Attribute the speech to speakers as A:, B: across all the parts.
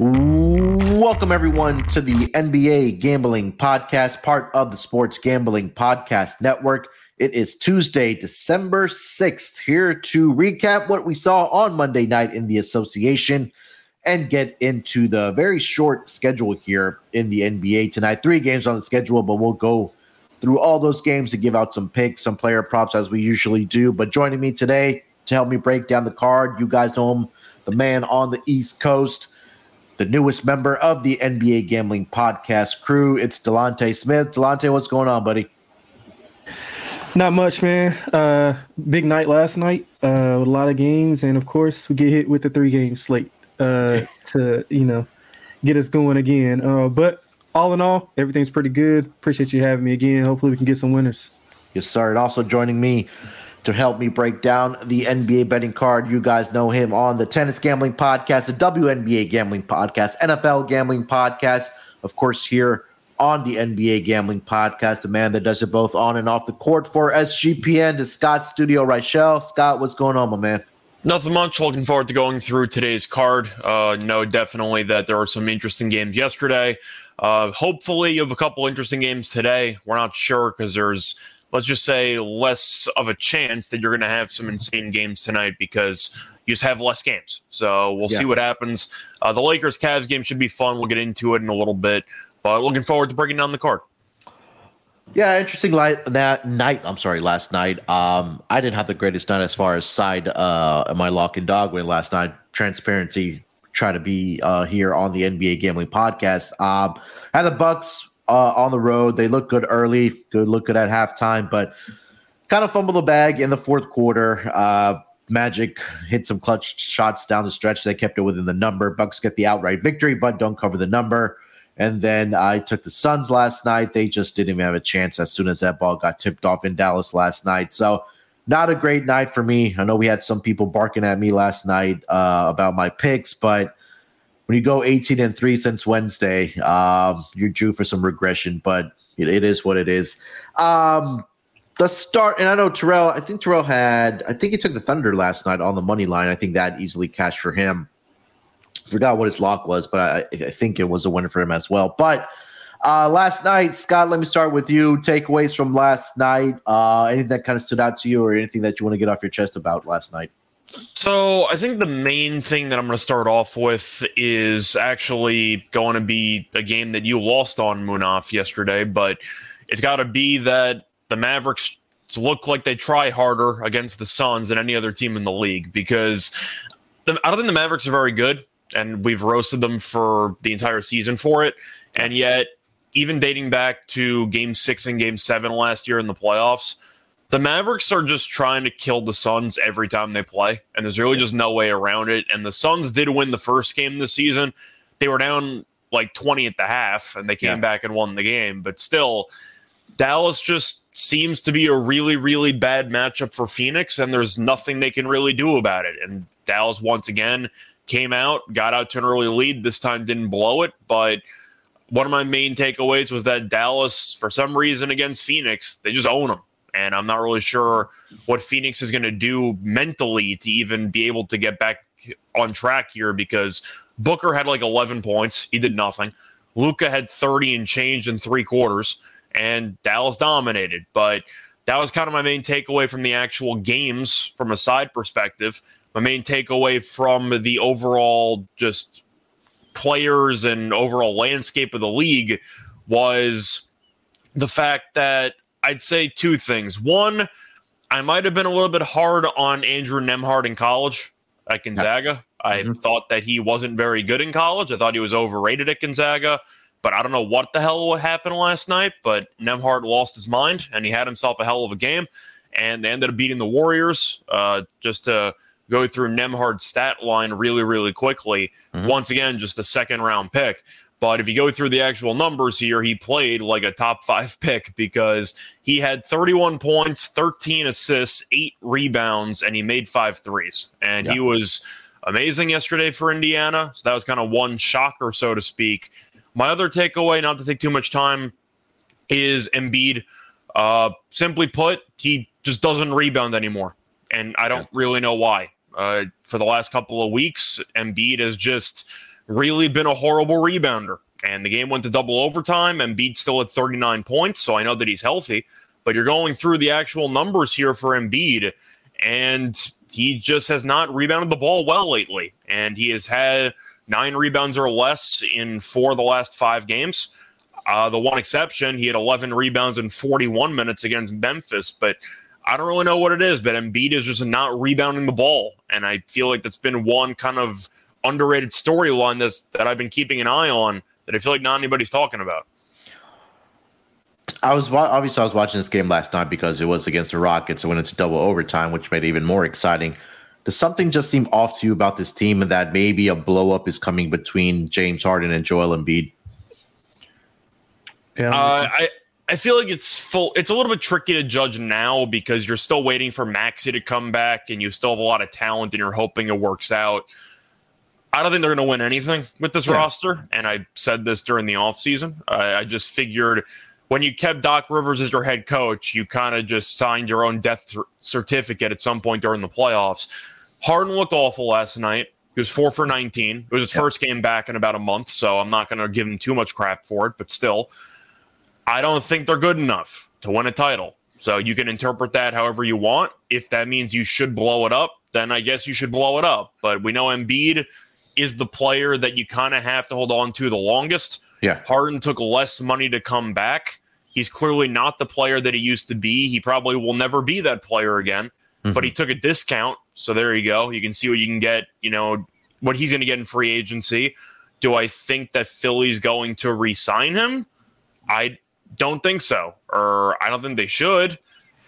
A: Welcome, everyone, to the NBA Gambling Podcast, part of the Sports Gambling Podcast Network. It is Tuesday, December 6th, here to recap what we saw on Monday night in the association and get into the very short schedule here in the NBA tonight. Three games on the schedule, but we'll go through all those games to give out some picks, some player props as we usually do. But joining me today to help me break down the card, you guys know him, the man on the East Coast the newest member of the NBA Gambling Podcast crew. It's Delonte Smith. Delonte, what's going on, buddy?
B: Not much, man. Uh, big night last night uh, with a lot of games, and of course, we get hit with the three game slate uh, to you know get us going again. Uh, but all in all, everything's pretty good. Appreciate you having me again. Hopefully, we can get some winners.
A: Yes, sir. And also joining me to help me break down the NBA betting card. You guys know him on the Tennis Gambling Podcast, the WNBA Gambling Podcast, NFL Gambling Podcast, of course, here on the NBA Gambling Podcast, the man that does it both on and off the court for SGPN to Scott Studio Reichel. Scott, what's going on, my man?
C: Nothing much. Looking forward to going through today's card. Uh, no, definitely that there were some interesting games yesterday. Uh, hopefully, you have a couple interesting games today. We're not sure because there's let's just say less of a chance that you're going to have some insane games tonight because you just have less games. So we'll yeah. see what happens. Uh, the Lakers Cavs game should be fun. We'll get into it in a little bit, but looking forward to breaking down the card.
A: Yeah, interesting light that night. I'm sorry, last night. Um, I didn't have the greatest night as far as side uh my lock and dog win last night. Transparency, try to be uh here on the NBA gambling podcast. Um, had the Bucks uh, on the road. They look good early, good look good at halftime, but kind of fumble the bag in the fourth quarter. Uh, Magic hit some clutch shots down the stretch. They kept it within the number. Bucks get the outright victory, but don't cover the number. And then I took the Suns last night. They just didn't even have a chance as soon as that ball got tipped off in Dallas last night. So not a great night for me. I know we had some people barking at me last night uh, about my picks, but when you go 18 and 3 since Wednesday, um, you're due for some regression, but it, it is what it is. Um, the start, and I know Terrell, I think Terrell had, I think he took the Thunder last night on the money line. I think that easily cashed for him. Forgot what his lock was, but I, I think it was a winner for him as well. But uh, last night, Scott, let me start with you. Takeaways from last night. Uh, anything that kind of stood out to you, or anything that you want to get off your chest about last night?
C: So I think the main thing that I'm going to start off with is actually going to be a game that you lost on Munaf yesterday, but it's got to be that the Mavericks look like they try harder against the Suns than any other team in the league because I don't think the Mavericks are very good, and we've roasted them for the entire season for it, and yet even dating back to Game Six and Game Seven last year in the playoffs the Mavericks are just trying to kill the Suns every time they play, and there's really just no way around it. And the Suns did win the first game this season. They were down like 20 at the half, and they came yeah. back and won the game. But still, Dallas just seems to be a really, really bad matchup for Phoenix, and there's nothing they can really do about it. And Dallas, once again, came out, got out to an early lead. This time didn't blow it, but one of my main takeaways was that Dallas, for some reason against Phoenix, they just own them. And I'm not really sure what Phoenix is going to do mentally to even be able to get back on track here because Booker had like 11 points. He did nothing. Luka had 30 and changed in three quarters, and Dallas dominated. But that was kind of my main takeaway from the actual games from a side perspective. My main takeaway from the overall just players and overall landscape of the league was the fact that I'd say two things. One, I might have been a little bit hard on Andrew Nembhard in college at Gonzaga. I mm-hmm. thought that he wasn't very good in college. I thought he was overrated at Gonzaga. But I don't know what the hell happened last night. But Nembhard lost his mind and he had himself a hell of a game. And they ended up beating the Warriors uh, just to go through Nembhard's stat line really, really quickly. Mm-hmm. Once again, just a second round pick. But if you go through the actual numbers here, he played like a top five pick because he had 31 points, 13 assists, eight rebounds, and he made five threes. And yeah. he was amazing yesterday for Indiana. So that was kind of one shocker, so to speak. My other takeaway, not to take too much time, is Embiid. Uh, simply put, he just doesn't rebound anymore. And I don't really know why. Uh, for the last couple of weeks, Embiid has just really been a horrible rebounder. And the game went to double overtime. and Embiid still at 39 points, so I know that he's healthy. But you're going through the actual numbers here for Embiid, and he just has not rebounded the ball well lately. And he has had nine rebounds or less in four of the last five games. Uh, the one exception, he had 11 rebounds in 41 minutes against Memphis. But I don't really know what it is, but Embiid is just not rebounding the ball. And I feel like that's been one kind of underrated storyline that's that I've been keeping an eye on that I feel like not anybody's talking about.
A: I was obviously I was watching this game last night because it was against the Rockets, and when it's double overtime, which made it even more exciting. Does something just seem off to you about this team, and that maybe a blow up is coming between James Harden and Joel Embiid?
C: Yeah, uh, I I feel like it's full. It's a little bit tricky to judge now because you're still waiting for Maxey to come back, and you still have a lot of talent, and you're hoping it works out. I don't think they're going to win anything with this yeah. roster. And I said this during the offseason. I, I just figured when you kept Doc Rivers as your head coach, you kind of just signed your own death th- certificate at some point during the playoffs. Harden looked awful last night. He was four for 19. It was his first game back in about a month, so I'm not going to give him too much crap for it. But still, I don't think they're good enough to win a title. So you can interpret that however you want. If that means you should blow it up, then I guess you should blow it up. But we know Embiid is the player that you kind of have to hold on to the longest.
A: Yeah.
C: Harden took less money to come back. He's clearly not the player that he used to be. He probably will never be that player again, mm-hmm. but he took a discount. So there you go. You can see what you can get, you know, what he's going to get in free agency. Do I think that Philly's going to re sign him? I don't think so, or I don't think they should.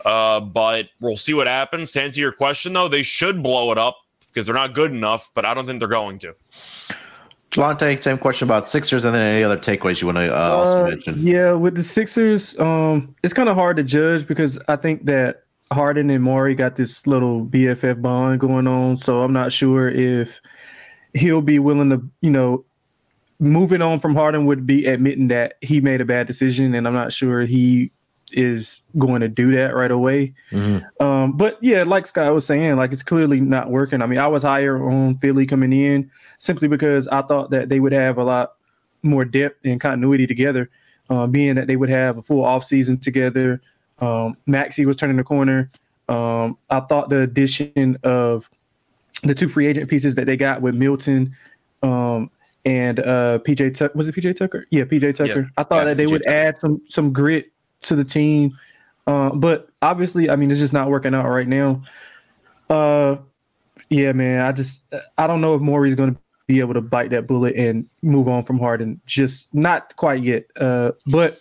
C: Uh, but we'll see what happens. To answer your question, though, they should blow it up because they're not good enough, but I don't think they're going to.
A: Delonte, same question about Sixers, and then any other takeaways you want to uh, also uh, mention.
B: Yeah, with the Sixers, um, it's kind of hard to judge because I think that Harden and Morey got this little BFF bond going on, so I'm not sure if he'll be willing to, you know, moving on from Harden would be admitting that he made a bad decision, and I'm not sure he is going to do that right away. Mm-hmm. Um, but yeah, like Scott was saying, like it's clearly not working. I mean, I was higher on Philly coming in simply because I thought that they would have a lot more depth and continuity together, uh, being that they would have a full off season together. Um, Maxey was turning the corner. Um, I thought the addition of the two free agent pieces that they got with Milton um, and uh, PJ Tucker was it PJ Tucker? Yeah, PJ Tucker. Yeah. I thought yeah, that they PJ would Tucker. add some some grit to the team. Uh, but obviously, I mean, it's just not working out right now. Uh, yeah, man, I just I don't know if Morey's going to be able to bite that bullet and move on from Harden. Just not quite yet. Uh, but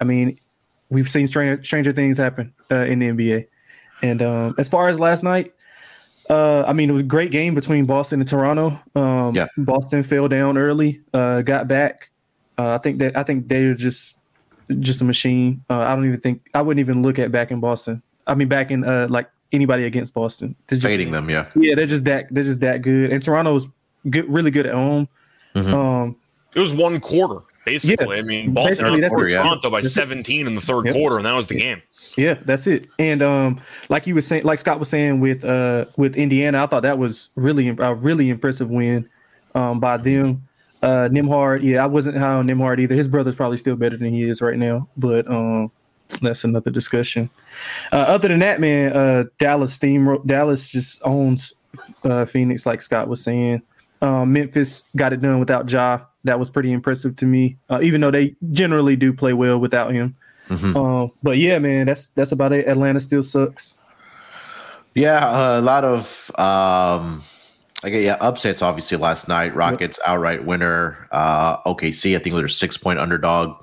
B: I mean, we've seen stranger, stranger things happen uh, in the NBA. And um, as far as last night, uh, I mean, it was a great game between Boston and Toronto. Um, yeah. Boston fell down early, uh, got back. Uh, I think that I think they're just just a machine. Uh, I don't even think I wouldn't even look at back in Boston. I mean, back in uh, like anybody against Boston.
A: They're just, Fading them, yeah.
B: Yeah, they're just that they're just that good. And Toronto's good, really good at home. Mm-hmm. Um,
C: it was one quarter basically. Yeah, I mean, Boston quarter, Toronto yeah. by 17 in the third yep. quarter, and that was the game.
B: Yeah, that's it. And um, like you were saying, like Scott was saying with uh with Indiana, I thought that was really a really impressive win um by them. Uh, Nembhard, yeah, I wasn't high on Nembhard either. His brother's probably still better than he is right now, but um, that's another discussion. Uh, other than that, man, uh, Dallas steam Dallas just owns uh, Phoenix, like Scott was saying. Um, Memphis got it done without Ja. That was pretty impressive to me, uh, even though they generally do play well without him. Mm-hmm. Uh, but yeah, man, that's that's about it. Atlanta still sucks.
A: Yeah, uh, a lot of um, Okay, yeah, upsets obviously last night. Rockets yep. outright winner. Uh, OKC, I think they're six point underdog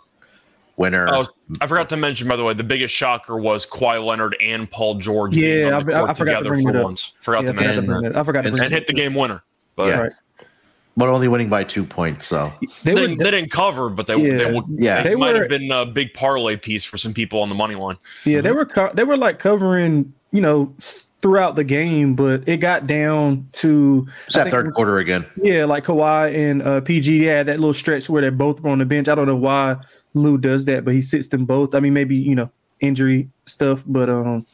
A: winner.
C: Oh, I forgot to mention, by the way, the biggest shocker was Kawhi Leonard and Paul George.
B: Yeah,
C: being
B: I,
C: on the
B: I,
C: court
B: I forgot to bring it
C: for
B: up.
C: once. Forgot
B: Yeah,
C: to
B: I forgot to
C: mention
B: bring
C: that.
B: it up. I forgot to
A: And-
B: bring
C: And
B: it
C: hit the game winner. But
A: Yeah.
B: Right.
A: but only winning by two points. So
B: They
C: they, didn't, they didn't cover, but they,
B: Yeah.
C: they, would,
A: Yeah.
C: they,
B: They
C: might
B: were-
C: have been a big parlay piece for some people on the money line.
B: yeah, they were co- they were like covering, you know, s- throughout the game, but it got down to
A: it's that third quarter again.
B: Yeah, like Kawhi and uh, PG, they had that little stretch where they're both on the bench. I don't know why Lue does that, but he sits them both. I mean, maybe you know injury stuff, but um,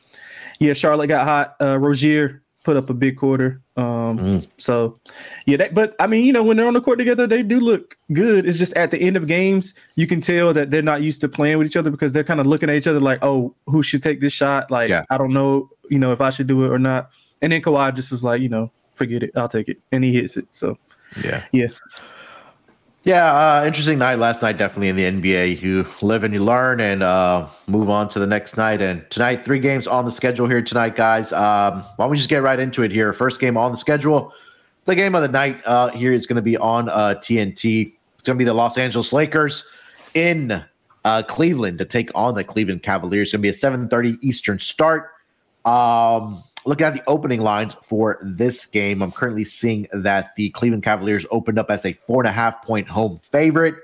B: yeah, Charlotte got hot. Uh, Rozier put up a big quarter. Um,
A: Mm.
B: so yeah, that. But I mean, you know, when they're on the court together, they do look good. It's just at the end of games, you can tell that they're not used to playing with each other because they're kind of looking at each other like, oh, who should take this shot? Like,
A: Yeah.
B: I don't know, you know, if I should do it or not. And then Kawhi just was like, you know, forget it, I'll take it, and he hits it. So.
A: Yeah.
B: Yeah.
A: Yeah, uh, interesting night last night, definitely in the NBA. You live and you learn and uh, move on to the next night. And tonight, three games on the schedule here tonight, guys. Um, why don't we just get right into it here? First game on the schedule. The game of the night uh, here is going to be on uh, TNT. It's going to be the Los Angeles Lakers in uh, Cleveland to take on the Cleveland Cavaliers. It's going to be a 7:30 Eastern start. Um, looking at the opening lines for this game, I'm currently seeing that the Cleveland Cavaliers opened up as a four and a half point home favorite.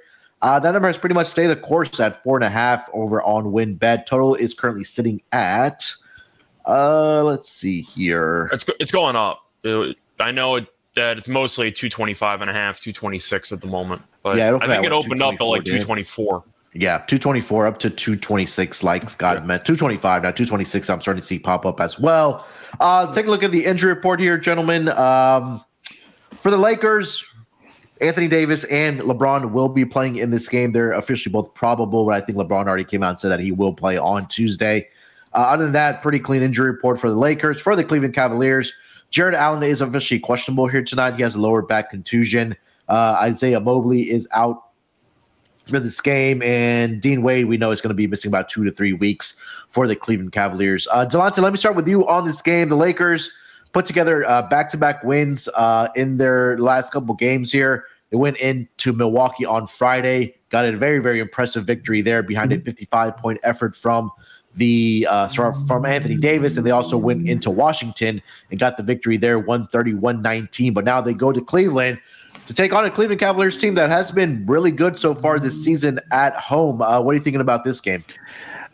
A: Uh, that number has pretty much stayed the course at four and a half over on WynnBET. Total is currently sitting at, uh, let's see here.
C: It's, it's going up. It- I know it, that it's mostly 225 and a half, 226 at the moment. But
A: Yeah,
C: I think it opened up at like
A: 224,
C: 224.
A: Yeah, 224 up to 226, like Scott
C: Yeah.
A: meant. 225 now, 226. I'm starting to see pop up as well. Uh, take a look at the injury report here, gentlemen. Um, for the Lakers, Anthony Davis and LeBron will be playing in this game. They're officially both probable, but I think LeBron already came out and said that he will play on Tuesday. Uh, other than that, pretty clean injury report for the Lakers. For the Cleveland Cavaliers, Jarrett Allen is officially questionable here tonight. He has a lower back contusion. Uh, Isaiah Mobley is out for this game, and Dean Wade, we know is going to be missing about two to three weeks for the Cleveland Cavaliers. Uh, Delonte, let me start with you on this game. The Lakers put together uh, back-to-back wins uh, in their last couple games here. They went into Milwaukee on Friday, got a very, very impressive victory there behind a 55-point effort from the uh, from Anthony Davis, and they also went into Washington and got the victory there, 130-119. But now they go to Cleveland to take on a Cleveland Cavaliers team that has been really good so far this season at home. Uh, what are you thinking about this game?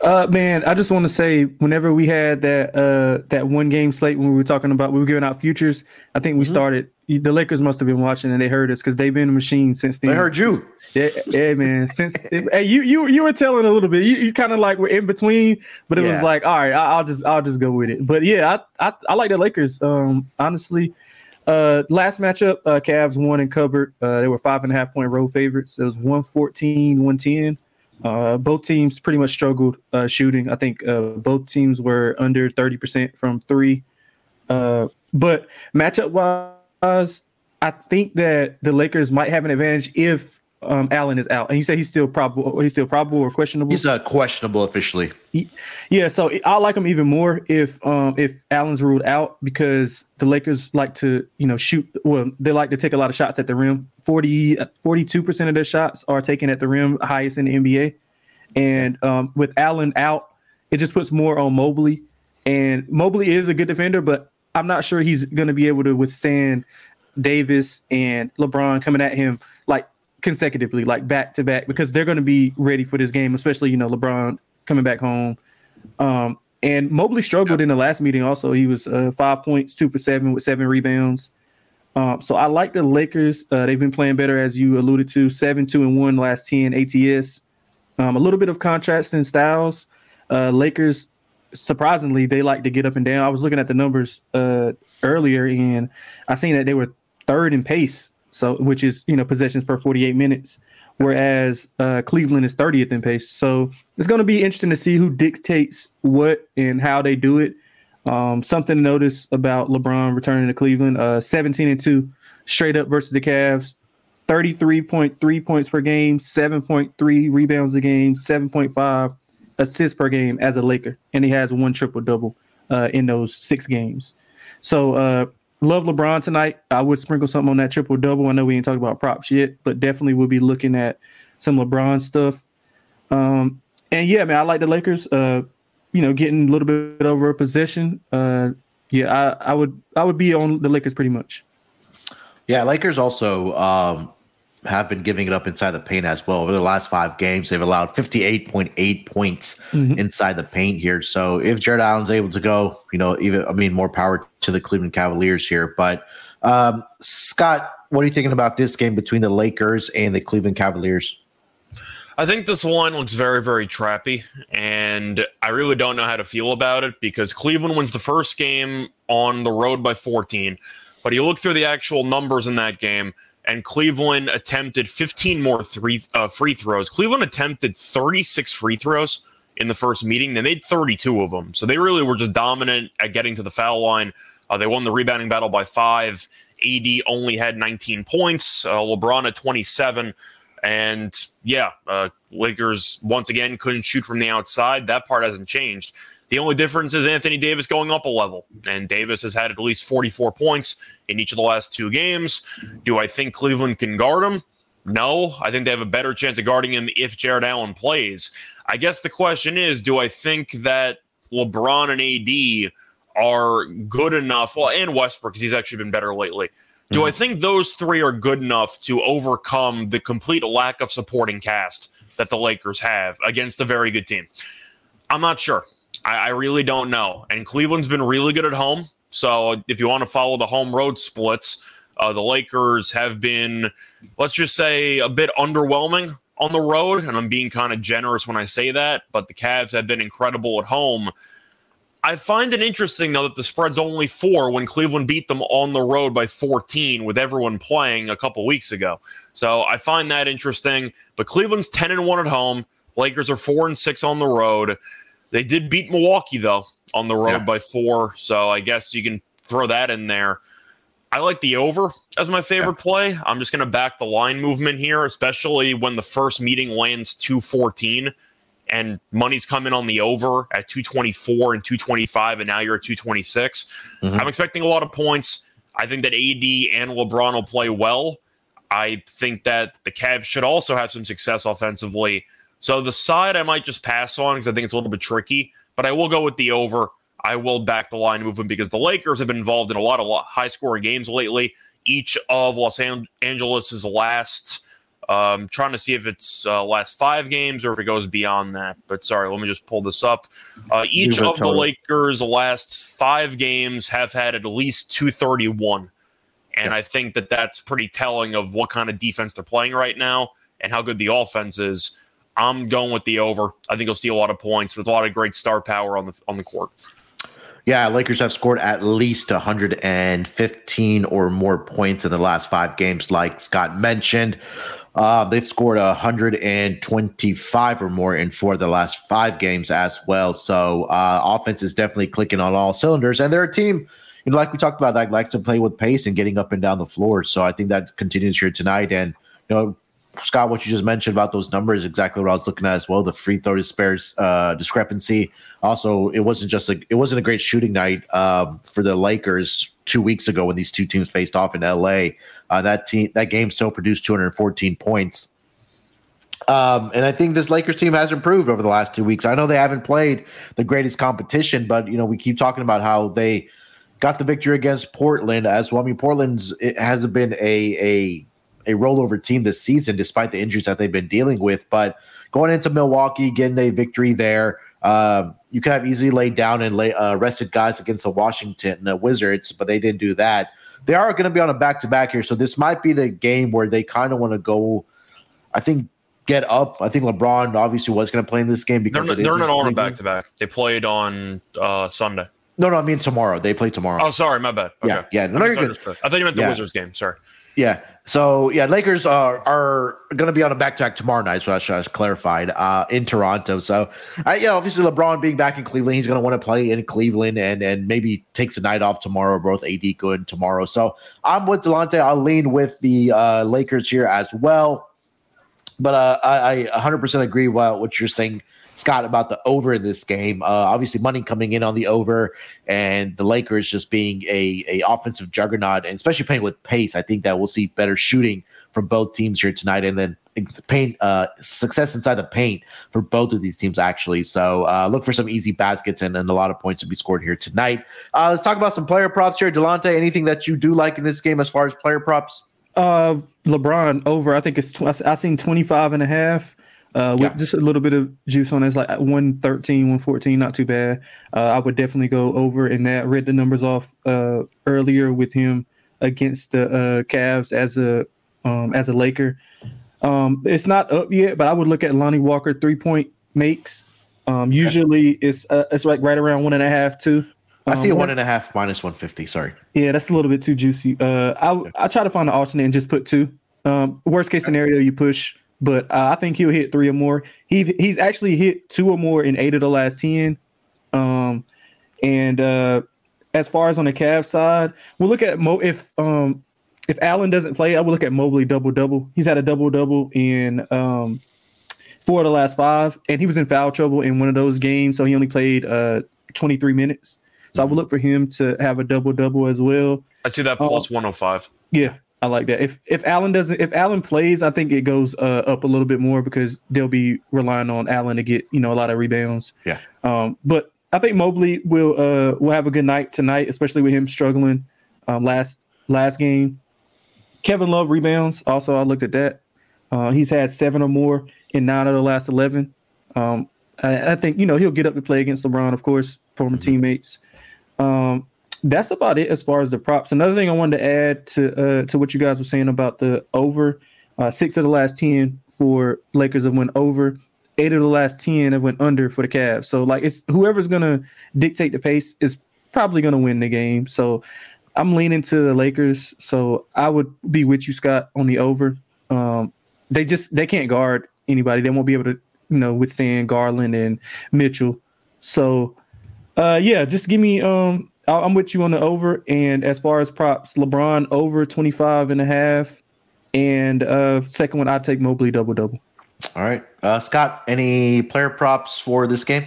B: Uh, man, I just want to say, whenever we had that uh that one game slate when we were talking about we were giving out futures, I think we
A: Mhm.
B: started. The Lakers must have been watching and they heard us because they've been a machine since then.
A: I heard you.
B: Yeah, yeah, man. Since hey, you you you were telling a little bit. You, you kind of like were in between, but it was like, all right, I, I'll just I'll just go with it. But yeah, I I, I like the Lakers. Um, honestly, uh, last matchup, uh, Cavs won and covered. Uh, they were five and a half point road favorites. It was 114, 110. Uh, both teams pretty much struggled uh, shooting. I think uh, both teams were under 30% from three. Uh, but matchup wise, I think that the Lakers might have an advantage if um, Allen is out. And you say he's still probable. He's still probable or questionable.
A: He's uh, questionable officially.
B: Yeah, so I like him even more if um if Allen's ruled out because the Lakers like to, you know, shoot well, they like to take a lot of shots at the rim. 40 42% of their shots are taken at the rim, highest in the NBA. And um with Allen out, it just puts more on Mobley. And Mobley is a good defender, but I'm not sure he's going to be able to withstand Davis and LeBron coming at him like consecutively, like back to back, because they're going to be ready for this game, especially, you know, LeBron coming back home. Um, and Mobley struggled in the last meeting also. He was uh, five points, two for seven with seven rebounds. Um, so I like the Lakers. Uh, they've been playing better, as you alluded to, seven, two, and one last 10 ATS. Um, a little bit of contrast in styles. Uh, Lakers, surprisingly, they like to get up and down. I was looking at the numbers uh, earlier, and I seen that they were third in pace, so which is you know possessions per 48 minutes, whereas uh, Cleveland is 30th in pace. So it's going to be interesting to see who dictates what and how they do it. Um, something to notice about LeBron returning to Cleveland: uh, 17 and two straight up versus the Cavs. 33.3 points per game, 7.3 rebounds a game, 7.5 assists per game as a Laker, and he has one triple double uh, in those six games. So, uh, love LeBron tonight. I would sprinkle something on that triple double. I know we ain't talking about props yet, but definitely we'll be looking at some LeBron stuff. Um, and yeah, man, I like the Lakers. Uh, you know, getting a little bit over a possession. Uh, yeah, I, I would I would be on the Lakers pretty much.
A: Yeah, Lakers also um, have been giving it up inside the paint as well. Over the last five games, they've allowed 58.8 points mm-hmm. inside the paint here. So if Jarrett Allen's able to go, you know, even I mean, more power to the Cleveland Cavaliers here. But um, Scott, what are you thinking about this game between the Lakers and the Cleveland Cavaliers?
C: I think this one looks very, very trappy, and I really don't know how to feel about it because Cleveland wins the first game on the road by 14. But you look through the actual numbers in that game, and Cleveland attempted 15 more three uh, free throws. Cleveland attempted 36 free throws in the first meeting. They made 32 of them, so they really were just dominant at getting to the foul line. Uh, they won the rebounding battle by five. AD only had 19 points. Uh, LeBron at 27. And yeah, uh, Lakers once again couldn't shoot from the outside. That part hasn't changed. The only difference is Anthony Davis going up a level, and Davis has had at least 44 points in each of the last two games. Do I think Cleveland can guard him? No, I think they have a better chance of guarding him if Jarrett Allen plays. I guess the question is do I think that LeBron and AD are good enough? Well, and Westbrook, because he's actually been better lately. Do mm-hmm. I think those three are good enough to overcome the complete lack of supporting cast that the Lakers have against a very good team? I'm not sure. I, I really don't know. And Cleveland's been really good at home. So if you want to follow the home road splits, uh, the Lakers have been, let's just say, a bit underwhelming on the road. And I'm being kind of generous when I say that, but the Cavs have been incredible at home. I find it interesting, though, that the spread's only four when Cleveland beat them on the road by 14 with everyone playing a couple weeks ago. So I find that interesting. But Cleveland's 10 and 1 at home. Lakers are 4 and 6 on the road. They did beat Milwaukee, though, on the road yeah. by four. So I guess you can throw that in there. I like the over as my favorite yeah. play. I'm just going to back the line movement here, especially when the first meeting lands 214 and money's coming on the over at 224 and 225, and now you're at 226. Mm-hmm. I'm expecting a lot of points. I think that AD and LeBron will play well. I think that the Cavs should also have some success offensively. So the side I might just pass on because I think it's a little bit tricky, but I will go with the over. I will back the line movement because the Lakers have been involved in a lot of high scoring games lately. Each of Los Angeles's last um, trying to see if it's uh, last five games or if it goes beyond that. But sorry, let me just pull this up. Uh, each of the Lakers' last five games have had at least 231. And yeah. I think that that's pretty telling of what kind of defense they're playing right now and how good the offense is. I'm going with the over. I think you'll see a lot of points. There's a lot of great star power on the on the court.
A: Yeah, Lakers have scored at least 115 or more points in the last five games, like Scott mentioned. Uh, they've scored 125 or more in four of the last five games as well. So uh, offense is definitely clicking on all cylinders, and they're a team. You know, like we talked about, that likes to play with pace and getting up and down the floor. So I think that continues here tonight. And you know, Scott, what you just mentioned about those numbers, exactly what I was looking at as well. The free throw spares uh, discrepancy. Also, it wasn't just a it wasn't a great shooting night um, for the Lakers two weeks ago when these two teams faced off in LA. Uh, that team that game still produced 214 points. Um, and I think this Lakers team has improved over the last two weeks. I know they haven't played the greatest competition, but you know we keep talking about how they got the victory against Portland as well. I mean, Portland's it hasn't been a a a rollover team this season, despite the injuries that they've been dealing with. But going into Milwaukee, getting a victory there, um, you could have easily laid down and lay, uh, rested guys against the Washington uh, Wizards, but they didn't do that. They are going to be on a back to back here, so this might be the game where they kind of want to go. I think get up. I think LeBron obviously was going to play in this game because
C: they're, they're not on a back to back. They played on uh, Sunday.
A: No, no, I mean tomorrow. They play tomorrow.
C: Oh, sorry, my bad.
A: Okay. Yeah, yeah. No,
C: I, I thought you meant the yeah. Wizards game. Sorry.
A: Yeah. So yeah, Lakers are are going to be on a back to back tomorrow night. So I should clarified uh, in Toronto. So I, you know, obviously LeBron being back in Cleveland, he's going to want to play in Cleveland and and maybe takes a night off tomorrow. Both AD good tomorrow. So I'm with Delonte. I'll lean with the uh, Lakers here as well. But uh, I, I 100% agree with what you're saying Scott about the over in this game. Uh, obviously, money coming in on the over, and the Lakers just being a a offensive juggernaut, and especially playing with pace. I think that we'll see better shooting from both teams here tonight, and then paint uh, success inside the paint for both of these teams actually. So uh, look for some easy baskets and, and a lot of points to be scored here tonight. Uh, let's talk about some player props here, Delonte. Anything that you do like in this game as far as player props?
B: Uh, LeBron over. I think it's tw- I seen 25 and a half. Uh, with yeah. just a little bit of juice on it. It's like 113, 114, not too bad. Uh, I would definitely go over in that. Read the numbers off uh, earlier with him against the uh, Cavs as a um, as a Laker. Um, it's not up yet, but I would look at Lonnie Walker three point makes. Um, usually it's uh, it's like right around one and a half two.
A: I see a um, one and a half minus one fifty. Sorry.
B: Yeah, that's a little bit too juicy. Uh, I I try to find an alternate and just put two. Um, worst case scenario, you push, but uh, I think he'll hit three or more. He he's actually hit two or more in eight of the last ten. Um, and uh, as far as on the Cavs side, we'll look at Mo if um if Allen doesn't play, I would look at Mobley double double. He's had a double double in um, four of the last five, and he was in foul trouble in one of those games, so he only played uh, 23 minutes. So I would look for him to have a double double as well.
C: I see that plus um, 105.
B: Yeah, I like that. If if Allen doesn't, if Allen plays, I think it goes uh, up a little bit more because they'll be relying on Allen to get you know a lot of rebounds.
A: Yeah.
B: Um, but I think Mobley will uh will have a good night tonight, especially with him struggling um, last last game. Kevin Love rebounds. Also, I looked at that. Uh, he's had seven or more in nine of the last 11. Um, I, I, think, you know, he'll get up to play against LeBron, of course, former mm-hmm. teammates. Um, that's about it as far as the props. Another thing I wanted to add to uh, to what you guys were saying about the over uh, six of the last 10 for Lakers have went over. Eight of the last 10 have went under for the Cavs. So, like, it's whoever's to dictate the pace is probably to win the game. So, I'm leaning to the Lakers, so I would be with you, Scott, on the over. Um, they just they can't guard anybody. They won't be able to, you know, withstand Garland and Mitchell. So, uh, yeah, just give me. Um, I'm with you on the over. And as far as props, LeBron over 25 and a half. And uh, second one, I'd take Mobley double double.
A: All right, uh, Scott. Any player props for this game?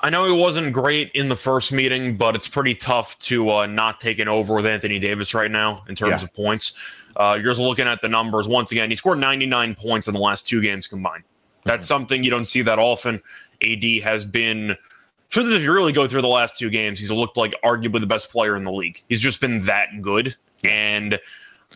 C: I know it wasn't great in the first meeting, but it's pretty tough to uh, not take an over with Anthony Davis right now in terms yeah. of points. Uh, you're just looking at the numbers. Once again, he scored 99 points in the last two games combined. That's mm-hmm. something you don't see that often. AD has been. Truth is, if you really go through the last two games, he's looked like arguably the best player in the league. He's just been that good, and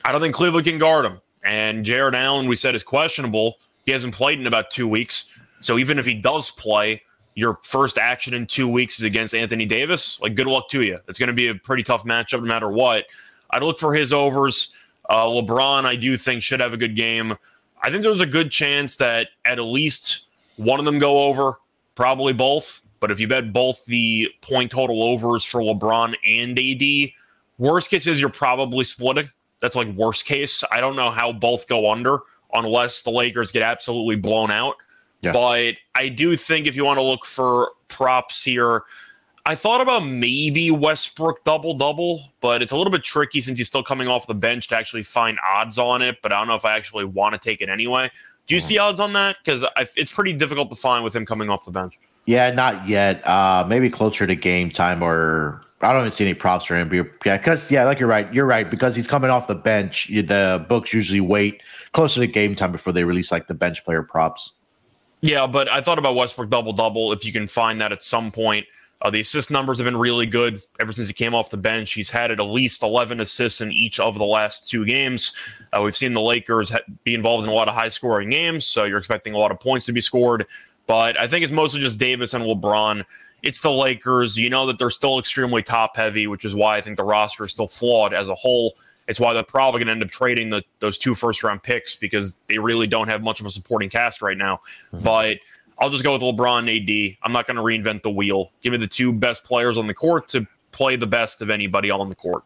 C: I don't think Cleveland can guard him. And Jarrett Allen, we said, is questionable. He hasn't played in about two weeks. So even if he does play, your first action in two weeks is against Anthony Davis, like good luck to you. It's going to be a pretty tough matchup no matter what. I'd look for his overs. Uh, LeBron, I do think, should have a good game. I think there's a good chance that at least one of them go over, probably both. But if you bet both the point total overs for LeBron and AD, worst case is you're probably splitting. That's like worst case. I don't know how both go under unless the Lakers get absolutely blown out. Yeah. But I do think if you want to look for props here, I thought about maybe Westbrook double double, but it's a little bit tricky since he's still coming off the bench to actually find odds on it. But I don't know if I actually want to take it anyway. Do you mm-hmm. see odds on that? Because it's pretty difficult to find with him coming off the bench.
A: Yeah, not yet. Uh, maybe closer to game time, or I don't even see any props for him. Yeah, because yeah, like you're right. You're right because he's coming off the bench. The books usually wait closer to game time before they release like the bench player props.
C: Yeah, but I thought about Westbrook double double. If you can find that at some point, uh, the assist numbers have been really good ever since he came off the bench. He's had at least 11 assists in each of the last two games. Uh, we've seen the Lakers ha- be involved in a lot of high scoring games, so you're expecting a lot of points to be scored. But I think it's mostly just Davis and LeBron. It's the Lakers. You know that they're still extremely top heavy, which is why I think the roster is still flawed as a whole. It's why they're probably going to end up trading the, those two first round picks because they really don't have much of a supporting cast right now. Mm-hmm. But I'll just go with LeBron and AD. I'm not going to reinvent the wheel. Give me the two best players on the court to play the best of anybody on the court.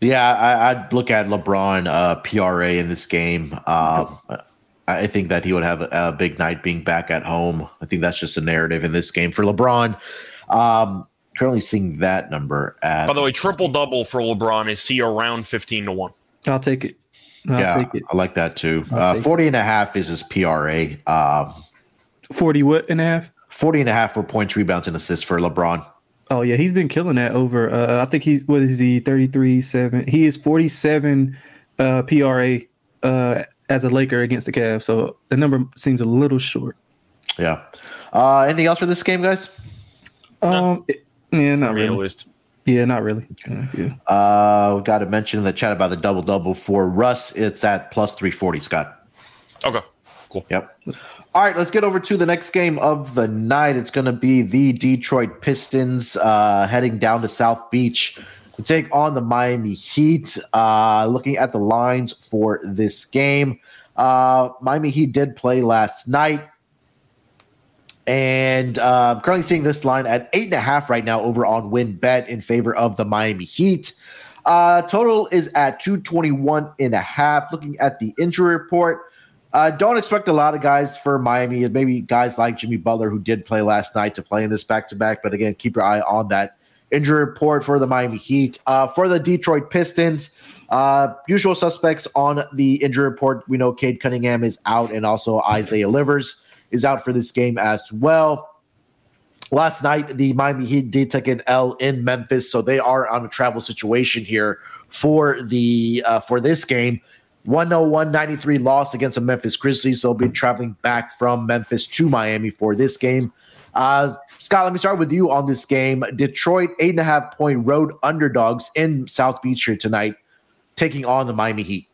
A: Yeah, I, would look at LeBron uh, PRA in this game. Um, I think that he would have a, a, big night being back at home. I think that's just a narrative in this game for LeBron. Um, currently seeing that number at.
C: By the way, triple double for LeBron is see around 15 to 1.
B: I'll take it. I'll
A: yeah, take it. I like that too. Uh, 40 and a half is his PRA. Um,
B: 40 what and a half?
A: 40 and a half for points, rebounds, and assists for LeBron.
B: Oh yeah, he's been killing that over. Uh, I think he's what is he? Thirty three seven. He is forty seven uh, PRA uh, as a Laker against the Cavs. So the number seems a little short.
A: Yeah. Uh, anything else for this game, guys?
B: Um. it- yeah, not
C: Me
B: really.
C: least.
B: Yeah, not really. Uh, yeah.
A: Uh, we got to mention in the chat about the double double for Russ. It's at plus 340, Scott.
C: Okay. Cool.
A: Yep. All right, let's get over to the next game of the night. It's going to be the Detroit Pistons uh, heading down to South Beach to take on the Miami Heat. Uh, looking at the lines for this game, uh, Miami Heat did play last night. And uh, I'm currently seeing this line at eight and a half right now over on WynnBET in favor of the Miami Heat. Uh, total is at 221 and a half. Looking at the injury report, uh, don't expect a lot of guys for Miami, and maybe guys like Jimmy Butler, who did play last night, to play in this back to back. But again, keep your eye on that injury report for the Miami Heat. Uh, for the Detroit Pistons, uh, usual suspects on the injury report. We know Cade Cunningham is out, and also Isaiah Livers is out for this game as well. Last night, the Miami Heat did take an L in Memphis, so they are on a travel situation here for the uh, for this game. 101-93 loss against the Memphis Grizzlies. They'll be traveling back from Memphis to Miami for this game. Uh, Scott, let me start with you on this game. Detroit, eight and a half point road underdogs in South Beach here tonight, taking on the Miami Heat.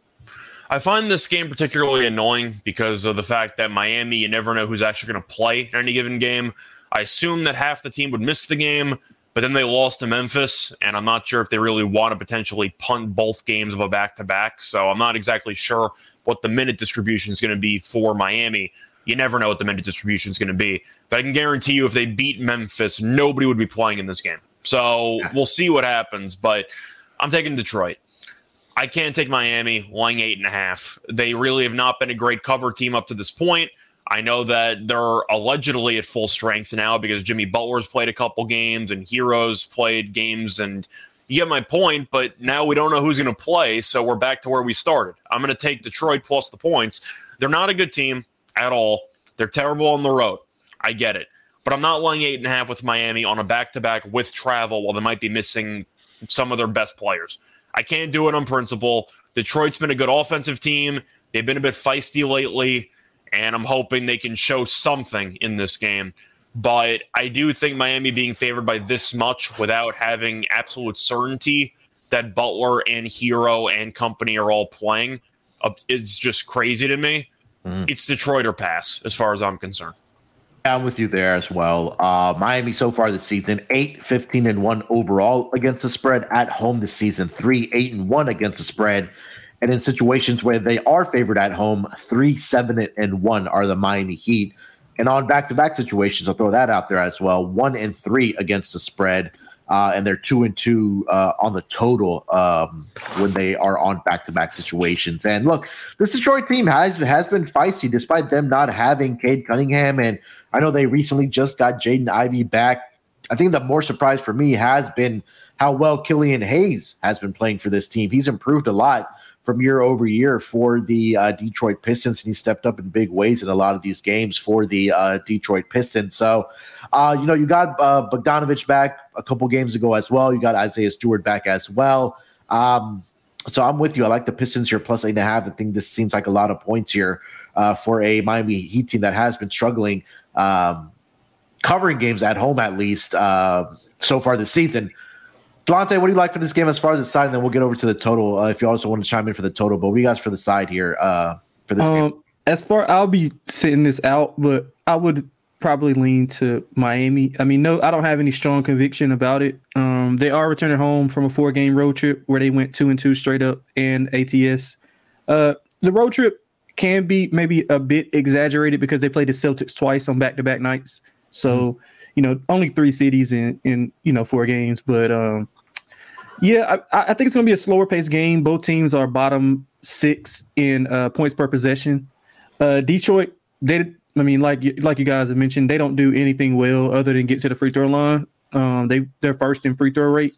C: I find this game particularly annoying because of the fact that Miami, you never know who's actually going to play in any given game. I assume that half the team would miss the game, but then they lost to Memphis, and I'm not sure if they really want to potentially punt both games of a back to back. So I'm not exactly sure what the minute distribution is going to be for Miami. You never know what the minute distribution is going to be. But I can guarantee you, if they beat Memphis, nobody would be playing in this game. So
A: Yeah.
C: we'll see what happens. But I'm taking Detroit. I can't take Miami laying eight and a half. They really have not been a great cover team up to this point. I know that they're allegedly at full strength now because Jimmy Butler's played a couple games and Herro's played games, and you get my point. But now we don't know who's going to play, so we're back to where we started. I'm going to take Detroit plus the points. They're not a good team at all. They're terrible on the road. I get it, but I'm not laying eight and a half with Miami on a back-to-back with travel while they might be missing some of their best players. I can't do it on principle. Detroit's been a good offensive team. They've been a bit feisty lately, and I'm hoping they can show something in this game. But I do think Miami being favored by this much without having absolute certainty that Butler and Herro and company are all playing uh, is just crazy to me.
A: Mhm.
C: It's Detroit or pass, as far as I'm concerned.
A: I'm with you there as well. Uh, Miami so far this season, 8, 15, and 1 overall against the spread at home this season, 3, 8, and 1 against the spread. And in situations where they are favored at home, 3, 7, and 1 are the Miami Heat. And on back to back situations, I'll throw that out there as well 1 and 3 against the spread. Uh, and they're 2 and 2 uh, on the total um, when they are on back to back situations. And look, this Detroit team has has been feisty despite them not having Cade Cunningham and I know they recently just got Jaden Ivey back. I think the more surprise for me has been how well Killian Hayes has been playing for this team. He's improved a lot from year over year for the uh, Detroit Pistons, and he stepped up in big ways in a lot of these games for the uh, Detroit Pistons. So, uh, you know, you got uh, Bogdanovich back a couple games ago as well. You got Isaiah Stewart back as well. Um, so I'm with you. I like the Pistons here plus eight and a half. I think this seems like a lot of points here uh, for a Miami Heat team that has been struggling um, covering games at home at least uh, so far this season. Delonte, what do you like for this game as far as the side? And then we'll get over to the total uh, if you also want to chime in for the total. But what do you guys for the side here uh, for this game?
B: Um, as far I'll be sitting this out, but I would probably lean to Miami. I mean, no, I don't have any strong conviction about it. Um, they are returning home from a four game road trip where they went two and two straight up and ATS. Uh, the road trip can be maybe a bit exaggerated because they played the Celtics twice on back to back nights. So, you know, only three cities in in you know four games, but um, yeah, I, I think it's going to be a slower paced game. Both teams are bottom six in uh, points per possession. Uh, Detroit, they, I mean, like like you guys have mentioned, they don't do anything well other than get to the free throw line. Um, they they're first in free throw rate.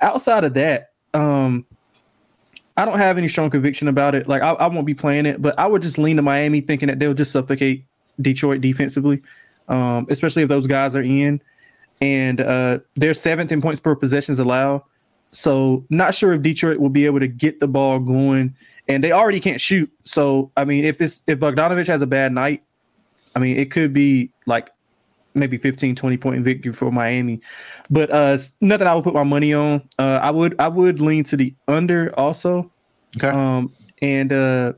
B: Outside of that, um, I don't have any strong conviction about it. Like I, I won't be playing it, but I would just lean to Miami, thinking that they'll just suffocate Detroit defensively, um, especially if those guys are in. And uh, they're seventh in points per possessions allowed. So not sure if Detroit will be able to get the ball going. And they already can't shoot. So I mean, if this if Bogdanovich has a bad night, I mean, it could be like maybe 15, 20 point victory for Miami. But uh nothing I would put my money on. Uh I would I would lean to the under also.
A: Okay.
B: Um and uh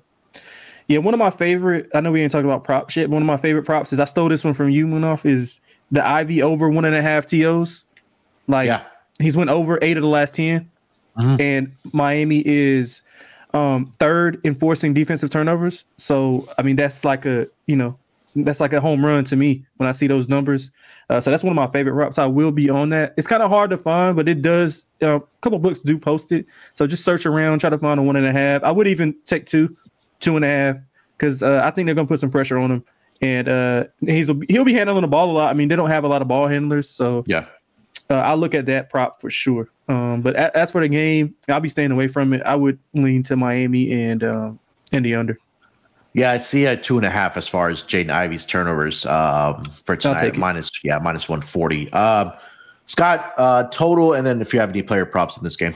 B: yeah, one of my favorite I know we ain't talking about prop shit. One of my favorite props is I stole this one from you, Munaf, is the Ivey over one and a half TOs. Like
A: Yeah.
B: he's went over eight of the last 10.
A: Mhm.
B: And Miami is um third in forcing defensive turnovers. So I mean that's like a you know that's like a home run to me when I see those numbers. Uh, so that's one of my favorite props. I will be on that. It's kind of hard to find, but it does. Uh, a couple books do post it, so just search around, try to find a one and a half. I would even take two, two and a half, because uh, I think they're gonna put some pressure on him, and uh, he's he'll be handling the ball a lot. I mean, they don't have a lot of ball handlers, so
A: Yeah.
B: uh, I'll look at that prop for sure. Um, but a- as for the game, I'll be staying away from it. I would lean to Miami and um, and the under.
A: Yeah, I see a two and a half as far as Jaden Ivey's turnovers um, for
B: take
A: tonight.
B: it.
A: Minus, yeah, minus one forty. Um, Scott, uh, total, and then if you have any player props in this game.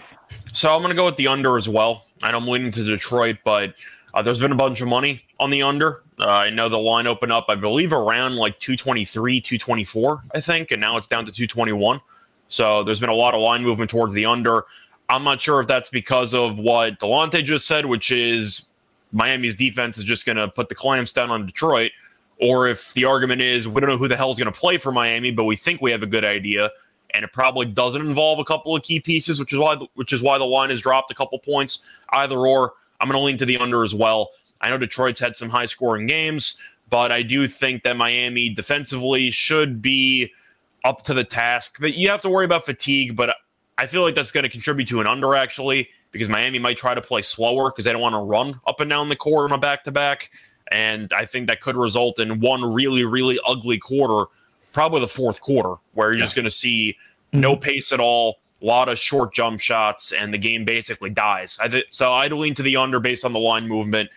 C: So I'm going to go with the under as well. I know I'm leaning to Detroit, but uh, there's been a bunch of money on the under. Uh, I know the line opened up, I believe, around like 223, 224, I think, and now it's down to 221. So there's been a lot of line movement towards the under. I'm not sure if that's because of what Delonte just said, which is Miami's defense is just going to put the clamps down on Detroit, or if the argument is we don't know who the hell is going to play for Miami, but we think we have a good idea, and it probably doesn't involve a couple of key pieces, which is why which is why the line has dropped a couple points. Either or, I'm going to lean to the under as well. I know Detroit's had some high scoring games, but I do think that Miami defensively should be up to the task. That you have to worry about fatigue, but I feel like that's going to contribute to an under actually because Miami might try to play slower because they don't want to run up and down the court on a back to back. And I think that could result in one really, really ugly quarter, probably the fourth quarter, where you're just going to see mm-hmm. no pace at all, a lot of short jump shots, and the game basically dies. I th- so I'd lean to the under based on the line movement.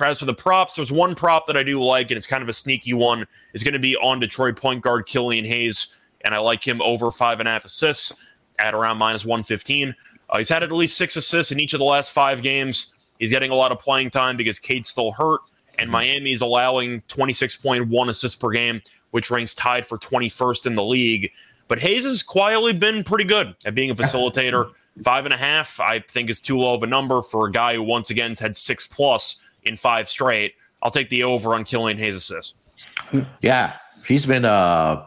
C: As for the props, there's one prop that I do like, and it's kind of a sneaky one. It's going to be on Detroit point guard Killian Hayes, and I like him over five and a half assists at around minus 115. Uh, he's had at least six assists in each of the last five games. He's getting a lot of playing time because Cade's still hurt, and Miami's allowing 26.1 assists per game, which ranks tied for 21st in the league. But Hayes has quietly been pretty good at being a facilitator. Five and a half, I think, is too low of a number for a guy who once again has had six plus in five straight. I'll take the over on Killian Hayes assists.
A: Yeah, he's been. Uh,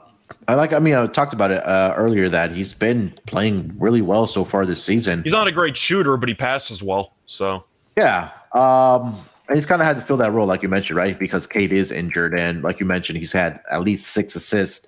A: I like. I mean, I talked about it uh, earlier that he's been playing really well so far this season.
C: He's not a great shooter, but he passes well. So
A: Yeah. Um, and he's kind of had to fill that role, like you mentioned, right? Because Cade is injured, and like you mentioned, he's had at least six assists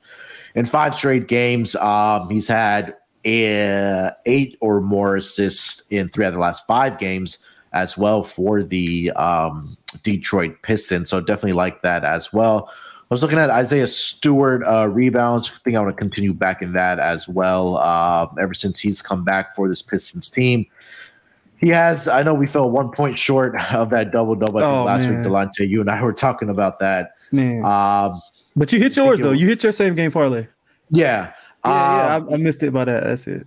A: in five straight games. Um, he's had uh, eight or more assists in three of the last five games as well for the um, Detroit Pistons. So definitely like that as well. I was looking at Isaiah Stewart uh, rebounds. I think I want to continue back in that as well. Uh, ever since he's come back for this Pistons team, he has. I know we fell one point short of that double double. I think
B: Oh,
A: last
B: man.
A: week, Delonte, you and I were talking about that.
B: Man,
A: Um,
B: but you hit yours though. You hit your same game parlay.
A: yeah,
B: Yeah,
A: Um,
B: yeah I, I missed it by that. That's it.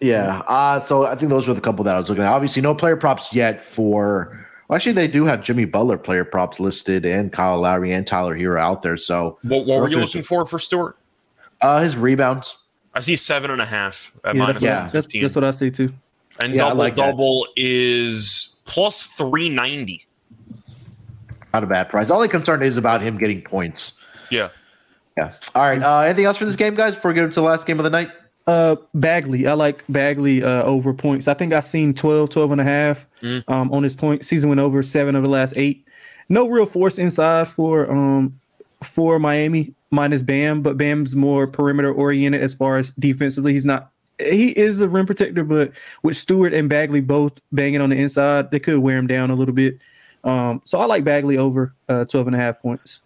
A: Yeah. Uh, so I think those were the couple that I was looking at. Obviously, no player props yet for. Well, actually, they do have Jimmy Butler player props listed, and Kyle Lowry and Tyler Herro out there. So
C: what, what were you looking for for Stewart?
A: uh, his rebounds.
C: I see seven and a half at
B: Yeah,
C: minus
B: that's,
A: yeah.
B: what, that's, that's what I see too.
C: and
A: Yeah,
C: double
A: like
C: double is plus 390.
A: Not a bad price. The only concern is about him getting points.
C: Yeah.
A: Yeah. All right. Uh, anything else for this game, guys? Before we get into the last game of the night.
B: Uh, Bagley. I like Bagley uh, over points. I think I seen 12, 12 and a half
C: Mm.
B: um, on his point. Season went over seven of the last eight. No real force inside for um for Miami minus Bam, but Bam's more perimeter oriented as far as defensively. He's not. He is a rim protector, but with Stewart and Bagley both banging on the inside, they could wear him down a little bit. Um, so I like Bagley over uh, 12 and a half points.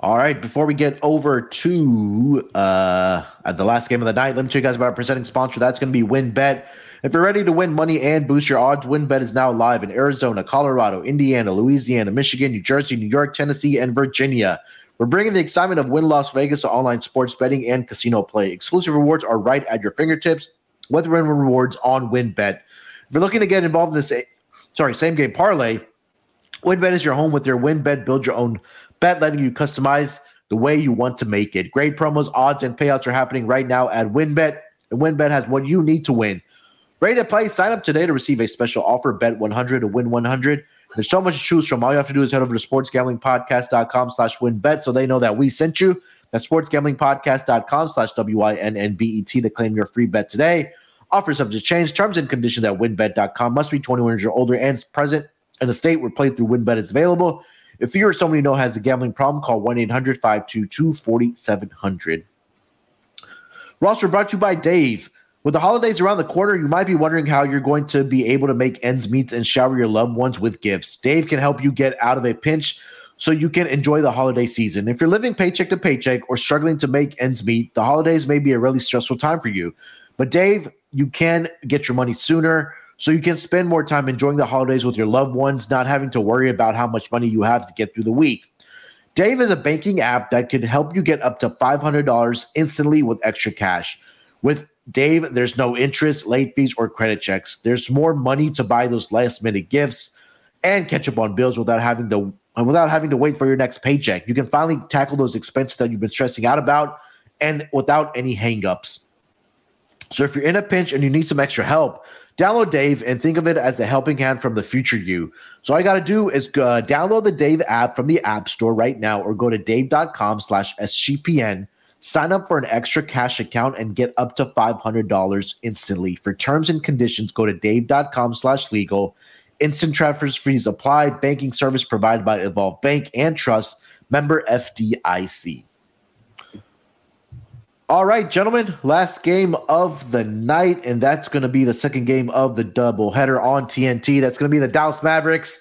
A: All right. Before we get over to uh, the last game of the night, let me tell you guys about our presenting sponsor. That's going to be WynnBET. If you're ready to win money and boost your odds, WynnBET is now live in Arizona, Colorado, Indiana, Louisiana, Michigan, New Jersey, New York, Tennessee, and Virginia. We're bringing the excitement of Wynn Las Vegas to online sports betting and casino play. Exclusive rewards are right at your fingertips with Wynn Rewards on WynnBET. If you're looking to get involved in this, sorry, same game parlay, WynnBET is your home with their WynnBET build your own bet, letting you customize the way you want to make it. Great promos, odds, and payouts are happening right now at WynnBET, and WynnBET has what you need to win. Ready to play? Sign up today to receive a special offer. Bet 100 to win 100. There's so much to choose from. All you have to do is head over to sportsgamblingpodcast.com slash wynnbet so they know that we sent you. That's sportsgamblingpodcast.com slash W-I-N-N-B-E-T to claim your free bet today. Offer subject to change. Terms and conditions at wynnbet.com. Must be 21 years or older and present in a state where play playthrough wynnbet is available. If you or someone you know has a gambling problem, call 1-800-522-4700. Roster brought to you by Dave. With the holidays around the corner, you might be wondering how you're going to be able to make ends meet and shower your loved ones with gifts. Dave can help you get out of a pinch so you can enjoy the holiday season. If you're living paycheck to paycheck or struggling to make ends meet, the holidays may be a really stressful time for you. But Dave, you can get your money sooner so you can spend more time enjoying the holidays with your loved ones, not having to worry about how much money you have to get through the week. Dave is a banking app that can help you get up to $500 instantly with extra cash. With Dave, there's no interest, late fees, or credit checks. There's more money to buy those last minute gifts and catch up on bills without having to without having to wait for your next paycheck. You can finally tackle those expenses that you've been stressing out about and without any hangups. So if you're in a pinch and you need some extra help, download Dave and think of it as a helping hand from the future you. So all you got to do is uh, download the Dave app from the App Store right now or go to dave.com slash SGPN Sign up for an extra cash account and get up to $500 instantly. For terms and conditions, go to dave.com slash legal. Instant transfers fees apply. Banking service provided by Evolve Bank and Trust. Member FDIC. All right, gentlemen, last game of the night, and that's going to be the second game of the doubleheader on TNT. That's going to be the Dallas Mavericks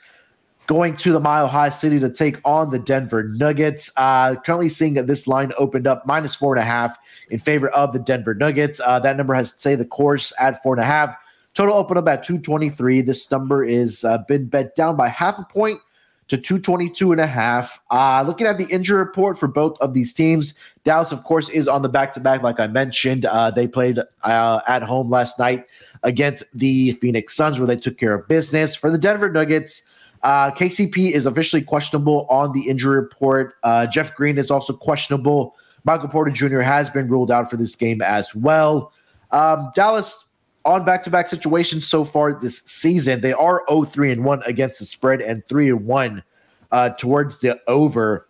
A: going to the Mile High City to take on the Denver Nuggets. Uh, currently seeing that this line opened up minus four and a half in favor of the Denver Nuggets. Uh, that number has say the course at four and a half. Total open up at 223. This number is uh, been bet down by half a point to 222 and a half. Uh, looking at the injury report for both of these teams, Dallas, of course, is on the back to back, like I mentioned. Uh, they played uh, at home last night against the Phoenix Suns, where they took care of business. For the Denver Nuggets, uh, KCP is officially questionable on the injury report. Uh, Jeff Green is also questionable. Michael Porter Jr. has been ruled out for this game as well. Um, Dallas on back-to-back situations so far this season. They are 0-3 and 1 against the spread and 3 and 1 uh, towards the over.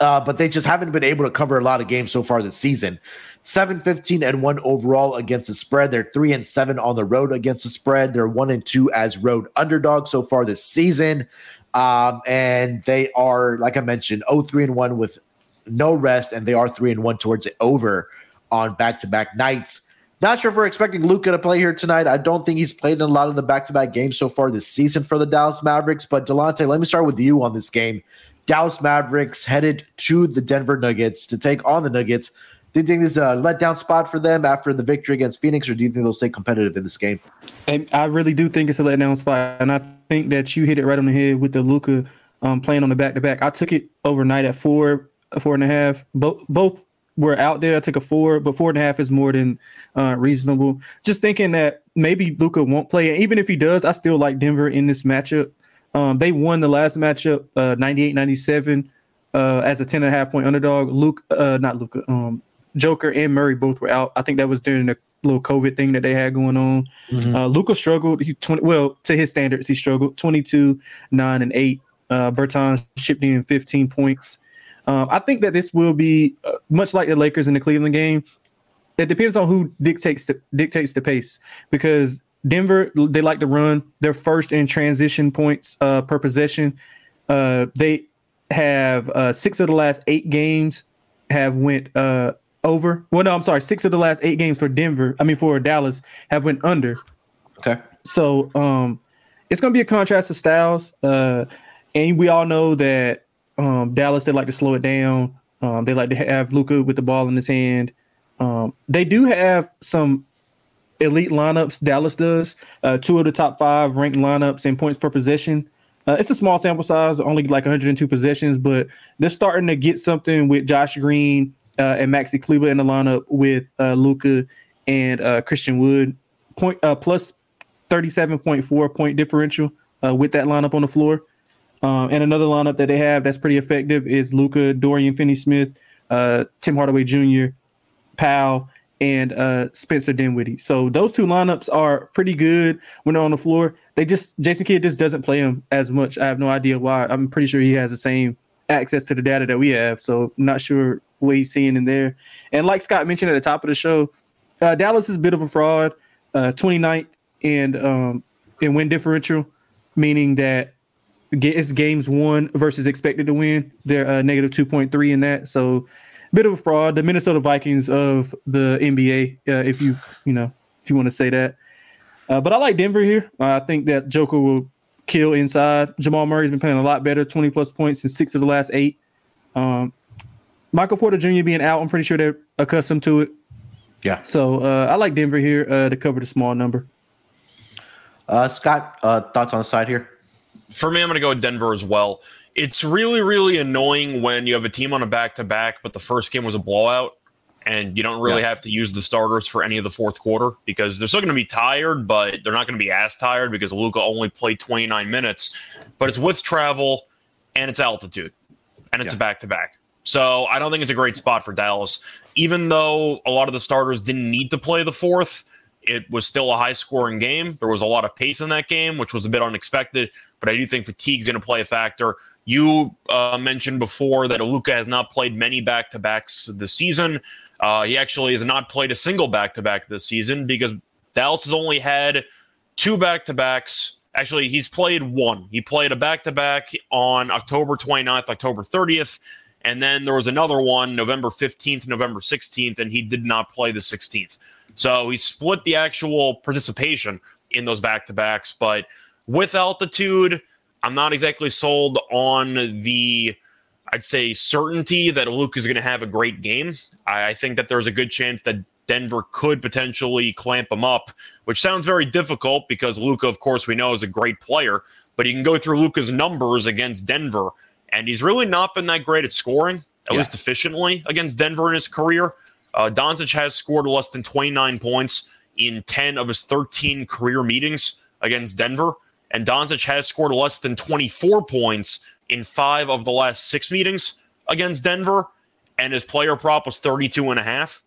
A: Uh, but they just haven't been able to cover a lot of games so far this season. 7 15 and 1 overall against the spread. They're 3 and 7 on the road against the spread. They're 1 and 2 as road underdogs so far this season. Um, and they are, like I mentioned, 0 3 and 1 with no rest, and they are 3 and 1 towards it over on back to back nights. Not sure if we're expecting Luka to play here tonight. I don't think he's played in a lot of the back to back games so far this season for the Dallas Mavericks. But Delonte, let me start with you on this game. Dallas Mavericks headed to the Denver Nuggets to take on the Nuggets. Do you think this is a letdown spot for them after the victory against Phoenix, or do you think they'll stay competitive in this game?
B: And I really do think it's a letdown spot, and I think that you hit it right on the head with the Luka um, playing on the back to back. I took it overnight at four, four and a half. Both both were out there. I took a four, but four and a half is more than uh, reasonable. Just thinking that maybe Luka won't play, and even if he does, I still like Denver in this matchup. Um, they won the last matchup, uh, 98-97, uh, as a 10 and a half point underdog. Luke, uh, not Luka, um, Joker and Murray both were out. I think that was during the little COVID thing that they had going on. Mm-hmm. Uh, Luka struggled. He 20, well to his standards, he struggled 22, nine and eight. Uh, Bertans chipped in 15 points. Um, I think that this will be uh, much like the Lakers in the Cleveland game. It depends on who dictates the dictates the pace because Denver they like to run. They're first in transition points uh, per possession. Uh, they have uh, six of the last eight games have went uh, over. Well, no, I'm sorry. Six of the last eight games for Denver, I mean for Dallas, have went under.
A: Okay.
B: So um, it's going to be a contrast of styles, uh, and we all know that um, Dallas they like to slow it down. Um, they like to have Luka with the ball in his hand. Um, they do have some elite lineups Dallas does. Uh, two of the top five ranked lineups in points per possession. Uh, it's a small sample size, only like 102 possessions, but they're starting to get something with Josh Green uh, and Maxi Kleber in the lineup with uh, Luka and uh, Christian Wood. Point uh, plus 37.4 point differential uh, with that lineup on the floor. Um, and another lineup that they have that's pretty effective is Luka, Dorian Finney-Smith, uh, Tim Hardaway Jr., Powell, and uh, Spencer Dinwiddie. So those two lineups are pretty good when they're on the floor. They just Jason Kidd just doesn't play them as much. I have no idea why. I'm pretty sure he has the same access to the data that we have. So not sure what he's seeing in there. And like Scott mentioned at the top of the show, uh, Dallas is a bit of a fraud. Uh, 29th and um, in win differential, meaning that it's games won versus expected to win. They're uh, negative 2.3 in that. So bit of a fraud. The Minnesota Vikings of the NBA, uh, if you you know if you want to say that. Uh, but I like Denver here. Uh, I think that Joker will kill inside. Jamal Murray's been playing a lot better, 20 plus points in six of the last eight. Um, Michael Porter Jr. being out, I'm pretty sure they're accustomed to it.
A: Yeah.
B: So uh, I like Denver here uh, to cover the small number.
A: Uh, Scott, uh, thoughts on the side here?
C: For me, I'm going to go with Denver as well. It's really, really annoying when you have a team on a back to back, but the first game was a blowout, and you don't really yeah. have to use the starters for any of the fourth quarter because they're still going to be tired, but they're not going to be as tired because Luka only played 29 minutes. But it's with travel and it's altitude, and it's yeah. a back to back. So I don't think it's a great spot for Dallas. Even though a lot of the starters didn't need to play the fourth, it was still a high scoring game. There was a lot of pace in that game, which was a bit unexpected, but I do think fatigue's going to play a factor. You uh, mentioned before that Luka has not played many back to backs this season. Uh, he actually has not played a single back to back this season because Dallas has only had two back to backs. Actually, he's played one. He played a back to back on October 29th, October 30th. And then there was another one, November 15th, November 16th, and he did not play the 16th. So he split the actual participation in those back to backs. But with altitude, I'm not exactly sold on the, I'd say, certainty that Luke is going to have a great game. I, I think that there's a good chance that Denver could potentially clamp him up, which sounds very difficult because Luka, of course, we know is a great player. But you can go through Luka's numbers against Denver, and he's really not been that great at scoring, at yeah. least efficiently, against Denver in his career. Uh, Doncic has scored less than 29 points in 10 of his 13 career meetings against Denver. And Doncic has scored less than 24 points in five of the last six meetings against Denver. And his player prop was 32 and a half.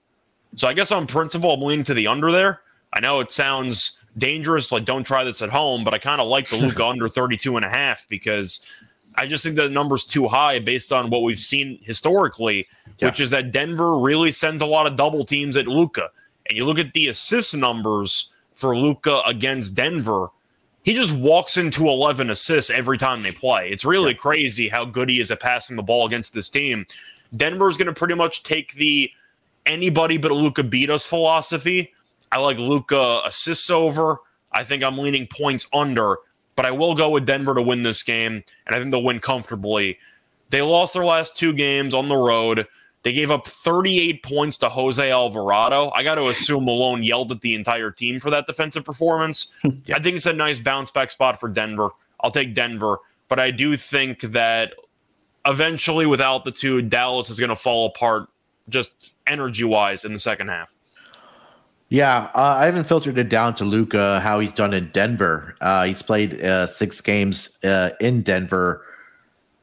C: So I guess on principle, I'm leaning to the under there. I know it sounds dangerous, like don't try this at home, but I kind of like the Luka under 32 and a half because I just think that the number's too high based on what we've seen historically yeah. which is that Denver really sends a lot of double teams at Luka. And you look at the assist numbers for Luka against Denver, he just walks into 11 assists every time they play. It's really yeah. crazy how good he is at passing the ball against this team. Denver is going to pretty much take the anybody but Luka beat us philosophy. I like Luka assists over. I think I'm leaning points under, but I will go with Denver to win this game, and I think they'll win comfortably. They lost their last two games on the road. They gave up 38 points to Jose Alvarado. I got to assume Malone yelled at the entire team for that defensive performance. yeah. I think it's a nice bounce back spot for Denver. I'll take Denver, but I do think that eventually, with altitude, Dallas is going to fall apart just energy wise in the second half.
A: Yeah, uh, I haven't filtered it down to Luka how he's done in Denver. Uh, he's played uh, six games uh, in Denver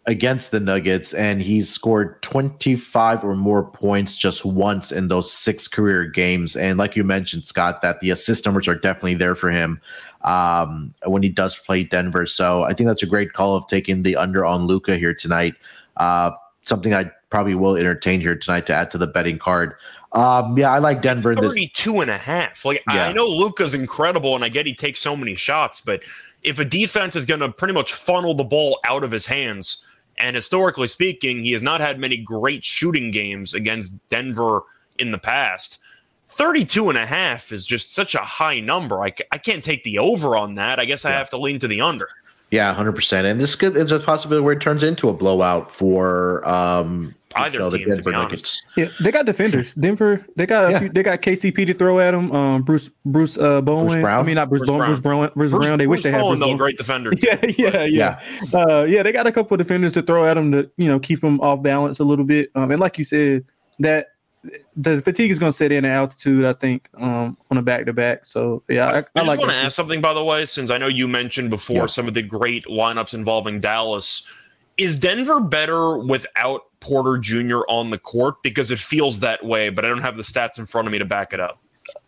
A: against the Nuggets, and he's scored 25 or more points just once in those six career games. And like you mentioned, Scott, that the assist numbers are definitely there for him um, when he does play Denver. So I think that's a great call of taking the under on Luka here tonight. Uh, something I probably will entertain here tonight to add to the betting card. Um, yeah, I like Denver.
C: It's 32 and a half. Like yeah. I know Luka's incredible and I get he takes so many shots, but if a defense is going to pretty much funnel the ball out of his hands, and historically speaking, he has not had many great shooting games against Denver in the past. 32 and a half is just such a high number. I, I can't take the over on that. I guess I have to lean to the under.
A: Yeah, 100%. And this could, is a possibility where it turns into a blowout for um,
C: either
A: you know, the
C: team. To
A: Denver
C: be honest.
A: Nuggets.
B: Yeah, they got defenders. Denver, they got a
A: Yeah.
B: few, they got KCP to throw at them. Um, Bruce Bruce uh, Bowen.
A: Brown?
B: I mean, not Bruce,
C: Bruce
B: Bowen.
C: Brown.
B: Bruce Brown. Bruce,
C: Bruce,
B: Brown. They wish
C: Bruce
B: they had
C: Bowen,
B: Bruce
C: though,
B: Bowen.
C: great defender.
B: Yeah, yeah, yeah. Uh, yeah, they got a couple of defenders to throw at them to you know keep them off balance a little bit. Um, and like you said, that the fatigue is going to set in at altitude. I think um, on a back to back. So yeah, I,
C: I,
B: I,
C: just
B: like.
C: want to
B: that.
C: ask something, by the way, since I know you mentioned before
A: Yeah.
C: some of the great lineups involving Dallas. Is Denver better without Porter Jr. on the court? Because it feels that way, but I don't have the stats in front of me to back it up.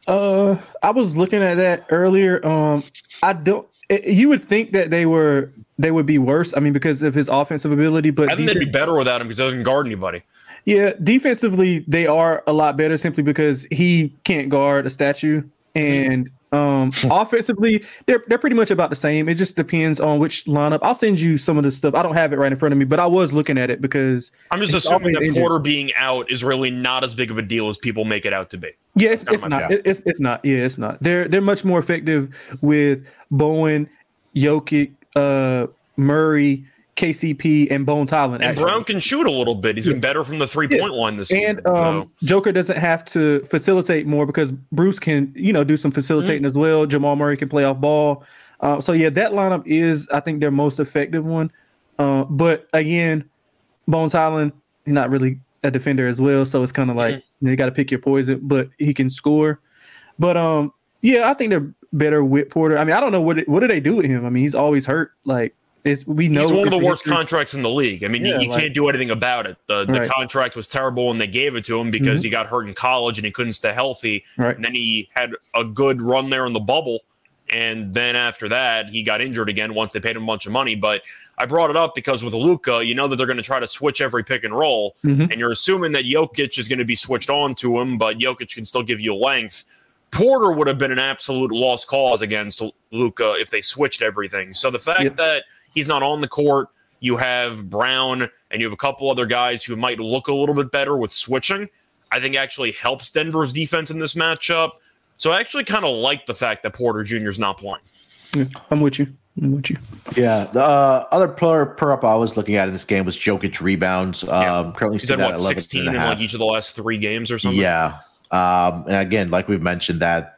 B: Uh, I was looking at that earlier. Um, I don't. It, you would think that they were they would be worse. I mean, because of his offensive ability, but
C: I think they'd be better without him because he doesn't guard anybody.
B: yeah, defensively they are a lot better simply because he can't guard a statue, and um, offensively they're they're pretty much about the same. It just depends on which lineup. I'll send you some of the stuff. I don't have it right in front of me, but I was looking at it because
C: I'm just assuming that
B: injured.
C: Porter being out is really not as big of a deal as people make it out to be.
B: Yeah, it's, it's not. It- It's it's not. Yeah, it's not. They're they're much more effective with Bowen, Jokic, uh, Murray, KCP, and Bones Hyland.
C: And
B: actually.
C: Brown can shoot a little bit. He's been better from the three point line this season.
B: and um, Joker doesn't have to facilitate more because Bruce can, you know, do some facilitating
C: Mm.
B: as well. Jamal Murray can play off ball. Uh, so yeah, that lineup is, I think, their most effective one. Uh, but again, Bones Hyland, he's not really a defender as well, so it's kind of like
C: Mm-hmm.
B: you, know, you got to pick your poison. But he can score. But um, yeah, I think they're better with Porter. I mean, I don't know what what do they do with him. I mean, he's always hurt. Like it's we know
C: He's one of the worst
B: history.
C: contracts in the league. I mean, you,
B: Yeah,
C: you
B: like-
C: can't do anything about it. The the
B: Right.
C: contract was terrible and they gave it to him because he got hurt in college and he couldn't stay healthy.
B: Right.
C: And then he had a good run there in the bubble. And then after that, he got injured again once they paid him a bunch of money. But I brought it up because with Luka, you know that they're going to try to switch every pick and roll.
B: Mhm.
C: And you're assuming that Jokic is going to be switched on to him, but Jokic can still give you length. Porter would have been an absolute lost cause against Luka if they switched everything. So the fact
B: Yep.
C: that he's not on the court, you have Brown and you have a couple other guys who might look a little bit better with switching, I think actually helps Denver's defense in this matchup. So I actually kind of like the fact that Porter Jr. is not playing.
B: Yeah, I'm with you. I'm with you.
A: Yeah, the uh, other player per up I was looking at in this game was Jokic rebounds. Um, currently
C: He's
A: sitting at
C: what
A: 11
C: 16
A: and
C: in like each of the last three games or something.
A: Yeah. Um, and again, like we've mentioned, that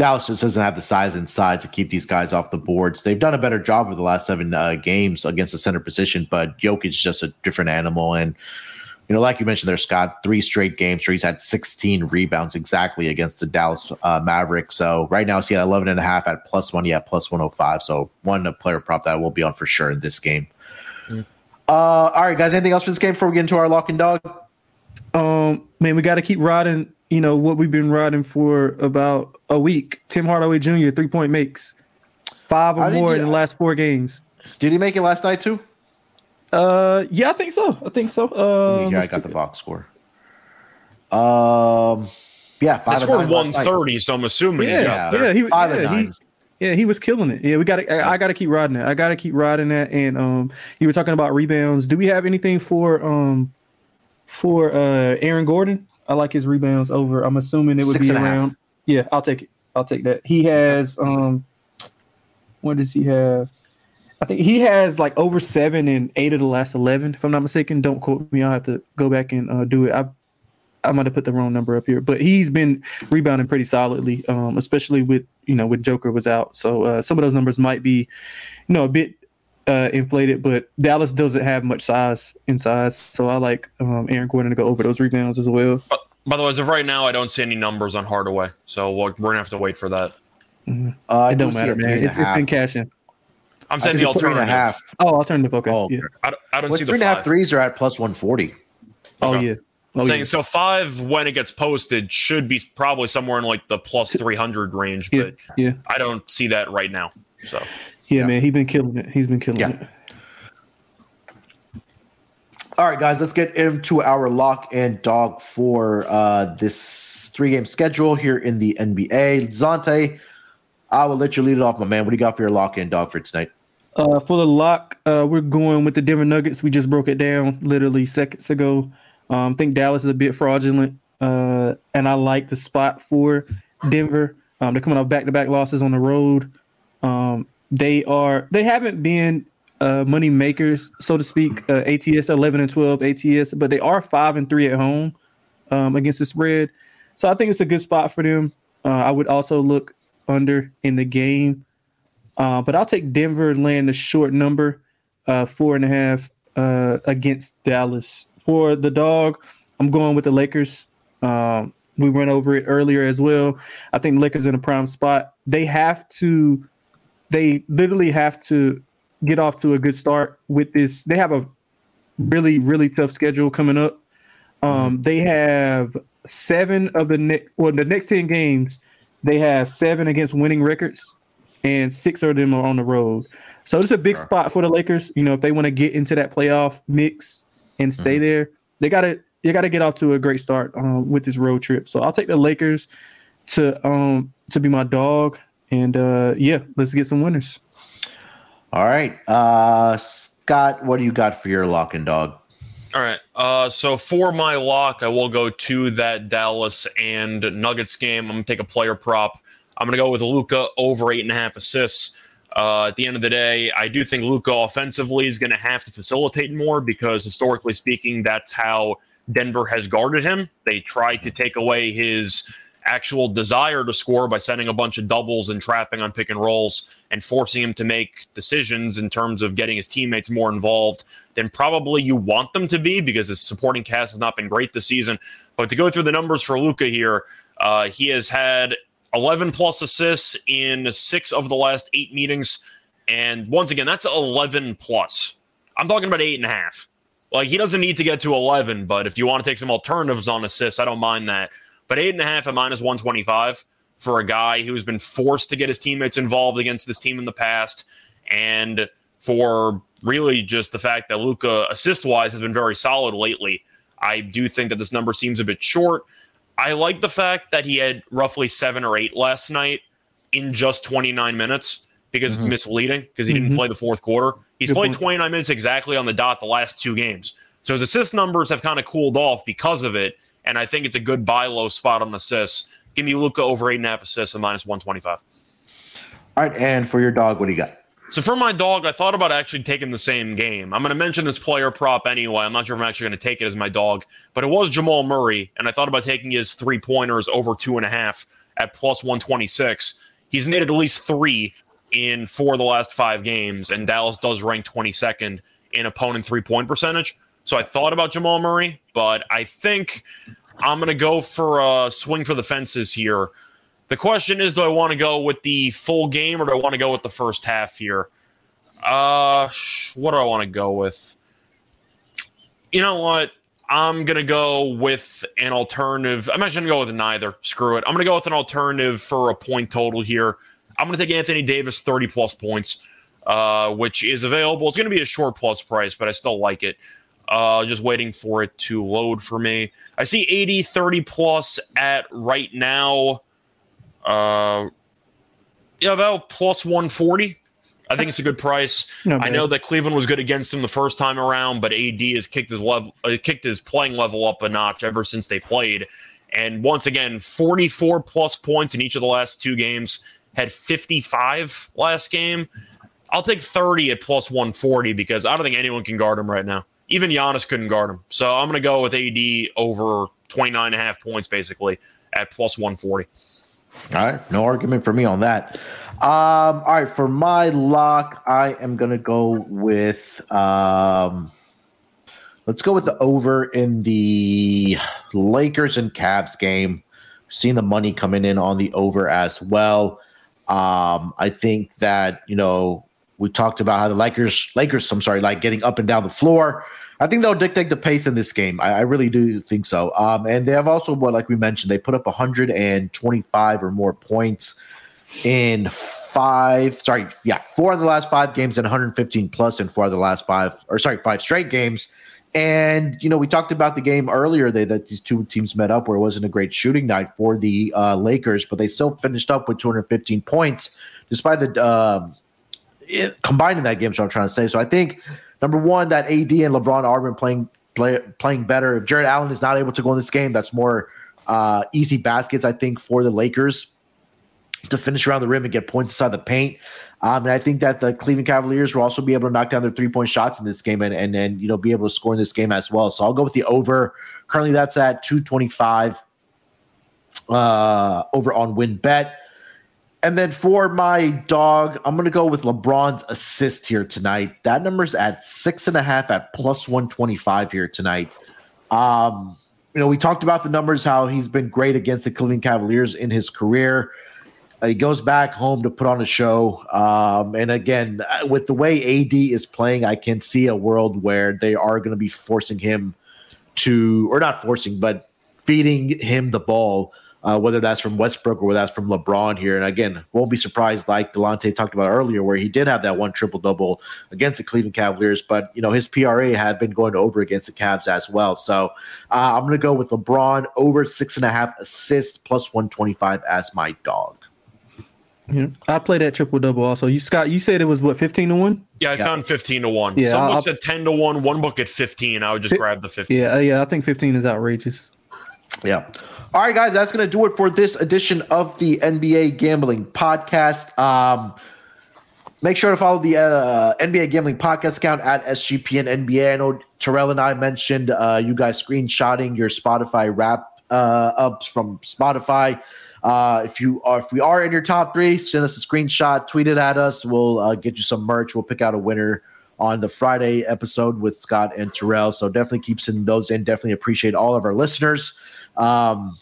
A: Dallas just doesn't have the size inside to keep these guys off the boards. They've done a better job with the last seven uh, games against the center position, but Jokic is just a different animal. And, you know, like you mentioned there, Scott, three straight games where he's had 16 rebounds exactly against the Dallas uh, Mavericks. So right now, he's at 11 and a half at plus one, yeah, plus 105. So one a player prop that will be on for sure in this game.
C: Mm.
A: Uh, all right, guys, anything else for this game before we get into our lock and dog?
B: Um, man, we got to keep riding. You know what we've been riding for about a week. Tim Hardaway Jr. three point makes five or
A: did
B: more
A: you-
B: in the last four games.
A: Did he make it last night too?
B: Uh, yeah, I think so. I think so. Uh,
A: yeah, I got
B: see.
A: the box score. Um, yeah, five and
C: scored
A: nine last
C: 130, so I'm assuming
B: Yeah,
A: Yeah,
B: yeah, he,
A: five and
B: yeah, he,
A: nine.
B: yeah, he was killing it. Yeah, we got to. I, I got to keep riding that. I got to keep riding that. And um, you were talking about rebounds. Do we have anything for um, for uh Aaron Gordon? I like his rebounds over. I'm assuming it would
A: Six
B: be around. Yeah, I'll take it. I'll take that. He has um, what does he have? I think he has like over seven and eight of the last eleven, if I'm not mistaken. Don't quote me. I'll have to go back and uh, do it. I I might have put the wrong number up here, but he's been rebounding pretty solidly, um, especially with you know with Joker was out. So uh, some of those numbers might be, you know, a bit uh, inflated. But Dallas doesn't have much size inside, so I like um, Aaron Gordon to go over those rebounds as well.
C: But, By the way, as of right now, I don't see any numbers on Hardaway, so we're, we're gonna have to wait for that.
A: Uh, I
B: It
A: do
B: don't matter, man.
A: and a
B: It's, it's
A: half.
B: been cashing.
C: I'm
A: I
C: saying
A: see
C: the
A: a three and a
C: alternative.
A: half.
B: Oh, alternative. Okay.
A: Oh,
B: yeah.
C: I, don't- I don't
A: Well,
C: see
A: three
C: the
A: and a half threes are at plus 140.
B: Oh
C: Okay.
B: yeah. Oh
C: I'm
B: yeah.
C: so five when it gets posted should be probably somewhere in like the plus 300 range,
B: Yeah.
C: but
B: Yeah.
C: I don't see that right now. So
B: Yeah,
A: Yeah.
B: man. He's been killing it. He's been killing
A: Yeah.
B: it.
A: All right, guys, let's get into our lock and dog for uh, this three game schedule here in the NBA. Zante, I will let you lead it off, my man. What do you got for your lock and dog for tonight?
B: Uh, for the lock, uh, we're going with the Denver Nuggets. We just broke it down literally seconds ago. Um, I think Dallas is a bit fraudulent, uh, and I like the spot for Denver. Um, they're coming off back-to-back losses on the road. Um, they are they haven't been uh, money makers, so to speak. Uh, ATS 11 and 12 ATS, but they are five and three at home um, against the spread. So I think it's a good spot for them. Uh, I would also look under in the game, uh, but I'll take Denver laying the short number, uh, four and a half uh, against Dallas. For the dog, I'm going with the Lakers. Um, we went over it earlier as well. I think Lakers in a prime spot. They have to, they literally have to get off to a good start with this. They have a really, really tough schedule coming up. Um, they have seven of the next, well, the next 10 games, they have seven against winning records, and six of them are on the road. So it's a big sure. spot for the Lakers. You know, if they want to get into that playoff mix and stay mm-hmm. there, they got to you got to get off to a great start um, with this road trip. So I'll take the Lakers to um to be my dog, and uh, yeah, let's get some winners.
A: All right, uh, Scott, what do you got for your lock and dog?
C: All right. Uh, so for my lock, I will go to that Dallas and Nuggets game. I'm gonna take a player prop. I'm gonna go with Luka over eight and a half assists. Uh, at the end of the day, I do think Luka offensively is going to have to facilitate more because historically speaking, that's how Denver has guarded him. They tried to take away his actual desire to score by sending a bunch of doubles and trapping on pick and rolls and forcing him to make decisions in terms of getting his teammates more involved than probably you want them to be because his supporting cast has not been great this season. But to go through the numbers for Luka here, uh, he has had 11 plus assists in six of the last eight meetings. And once again, that's 11 plus. I'm talking about eight and a half. Like he doesn't need to get to 11, but if you want to take some alternatives on assists, I don't mind that. But eight and a half at minus 125 for a guy who's been forced to get his teammates involved against this team in the past, and for really just the fact that Luka assist wise has been very solid lately. I do think that this number seems a bit short. I like the fact that he had roughly seven or eight last night in just 29 minutes because mm-hmm. it's misleading because he mm-hmm. didn't play the fourth quarter. He's Good played point. 29 minutes exactly on the dot the last two games. So his assist numbers have kind of cooled off because of it. And I think it's a good buy low spot on assists. Give me Luka over eight and a half assists and minus 125.
A: All right. And for your dog, what do you got?
C: So for my dog, I thought about actually taking the same game. I'm going to mention this player prop anyway. I'm not sure if I'm actually going to take it as my dog, but it was Jamal Murray, and I thought about taking his three pointers over two and a half at plus 126. He's made at least three in four of the last five games, and Dallas does rank 22nd in opponent three point percentage. So I thought about Jamal Murray, but I think I'm going to go for a swing for the fences here. The question is, do I want to go with the full game or do I want to go with the first half here? Uh, what do I want to go with? You know what? I'm gonna go with an alternative. I'm actually gonna go with neither. Screw it. I'm gonna go with an alternative for a point total here. I'm going to take Anthony Davis 30 plus points, uh, which is available. It's going to be a short plus price, but I still like it. Uh, just waiting for it to load for me. I see 80 30 plus at right now. Uh, yeah, about plus 140. I think it's a good price. No, I know that Cleveland was good against him the first time around, but AD has kicked his level, uh, kicked his playing level up a notch ever since they played. And once again, 44 plus points in each of the last two games had 55 last game. I'll take 30 at plus 140 because I don't think anyone can guard him right now. Even Giannis couldn't guard him. So I'm going to go with AD over 29 and a half points basically at plus 140.
A: All right. No argument for me on that. Um, all right. For my lock, I am going to go with. Um, let's go with the over in the Lakers and Cavs game. Seeing the money coming in on the over as well. Um, I think that you know we talked about how the Lakers, Lakers, I'm sorry, like getting up and down the floor. I think they'll dictate the pace in this game. I, I really do think so. Um, and they have also, what like we mentioned, they put up 125 or more points in five. Sorry, yeah, four of the last five games and 115 plus in four of the last five, or sorry, five straight games. And you know, we talked about the game earlier they, that these two teams met up where it wasn't a great shooting night for the uh, Lakers, but they still finished up with 215 points despite the uh, it, combining that game. So I'm trying to say. So I think number one that AD and LeBron are playing play, playing better. If Jarrett Allen is not able to go in this game, that's more uh, easy baskets I think for the Lakers to finish around the rim and get points inside the paint. Um, and I think that the Cleveland Cavaliers will also be able to knock down their three point shots in this game and and then you know be able to score in this game as well. So I'll go with the over. Currently, that's at two twenty five. Uh, over on WynnBET. And then for my dog, I'm going to go with LeBron's assist here tonight. That number's at six and a half at plus 125 here tonight. Um, you know, we talked about the numbers, how he's been great against the Cleveland Cavaliers in his career. Uh, he goes back home to put on a show. Um, and again, uh, with the way AD is playing, I can see a world where they are going to be forcing him to, or not forcing, but feeding him the ball uh, whether that's from Westbrook or whether that's from LeBron here. And again, won't be surprised, like Delonte talked about earlier, where he did have that one triple double against the Cleveland Cavaliers, but you know his PRA had been going over against the Cavs as well. So uh, I'm going to go with LeBron over six and a half assists plus 125 as my dog.
B: Yeah, I played that triple double also. You Scott, you said it was what fifteen to one?
C: Yeah, I yeah. found fifteen to one. Yeah, Some books at ten to one, one book at fifteen. I would just grab the fifteen.
B: Yeah, yeah, I think fifteen is outrageous.
A: Yeah. All right, guys, that's going to do it for this edition of the NBA Gambling Podcast. Um, make sure to follow the uh, NBA Gambling Podcast account at SGPN NBA. I know Terrell and I mentioned uh, you guys screenshotting your Spotify wrap uh, ups from Spotify. Uh, if you are, if we are in your top three, send us a screenshot, tweet it at us. We'll uh, get you some merch. We'll pick out a winner on the Friday episode with Scott and Terrell. So definitely keep sending those in. Definitely appreciate all of our listeners um,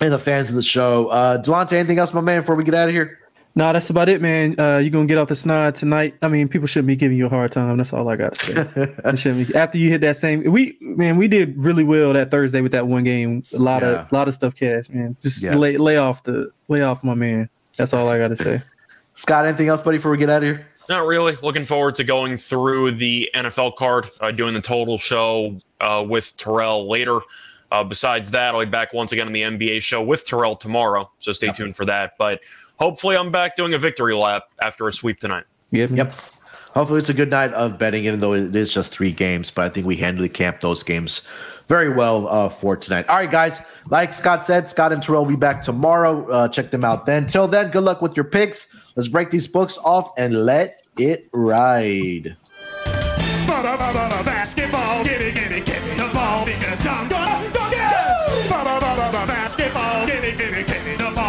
A: and the fans of the show. Uh, Delonte, anything else, my man, before we get out of here?
B: No, nah, that's about it, man. Uh, you're gonna get off the snide tonight. I mean, people shouldn't be giving you a hard time. That's all I got to say. be, after you hit that same, we man, we did really well that Thursday with that one game. A lot yeah. of lot of stuff, cash, man. Just yeah. lay lay off the lay off my man. That's all I got to say.
A: Scott, anything else, buddy, before we get out of here?
C: Not really. Looking forward to going through the NFL card, uh, doing the total show uh, with Terrell later. Uh, besides that, I'll be back once again on the NBA show with Terrell tomorrow. So stay tuned for that. But hopefully, I'm back doing a victory lap after a sweep tonight.
A: Yep. Yep. Hopefully, it's a good night of betting, even though it is just three games. But I think we handily camped those games very well uh, for tonight. All right, guys. Like Scott said, Scott and Terrell will be back tomorrow. Uh, check them out then. Till then, good luck with your picks. Let's break these books off and let it ride.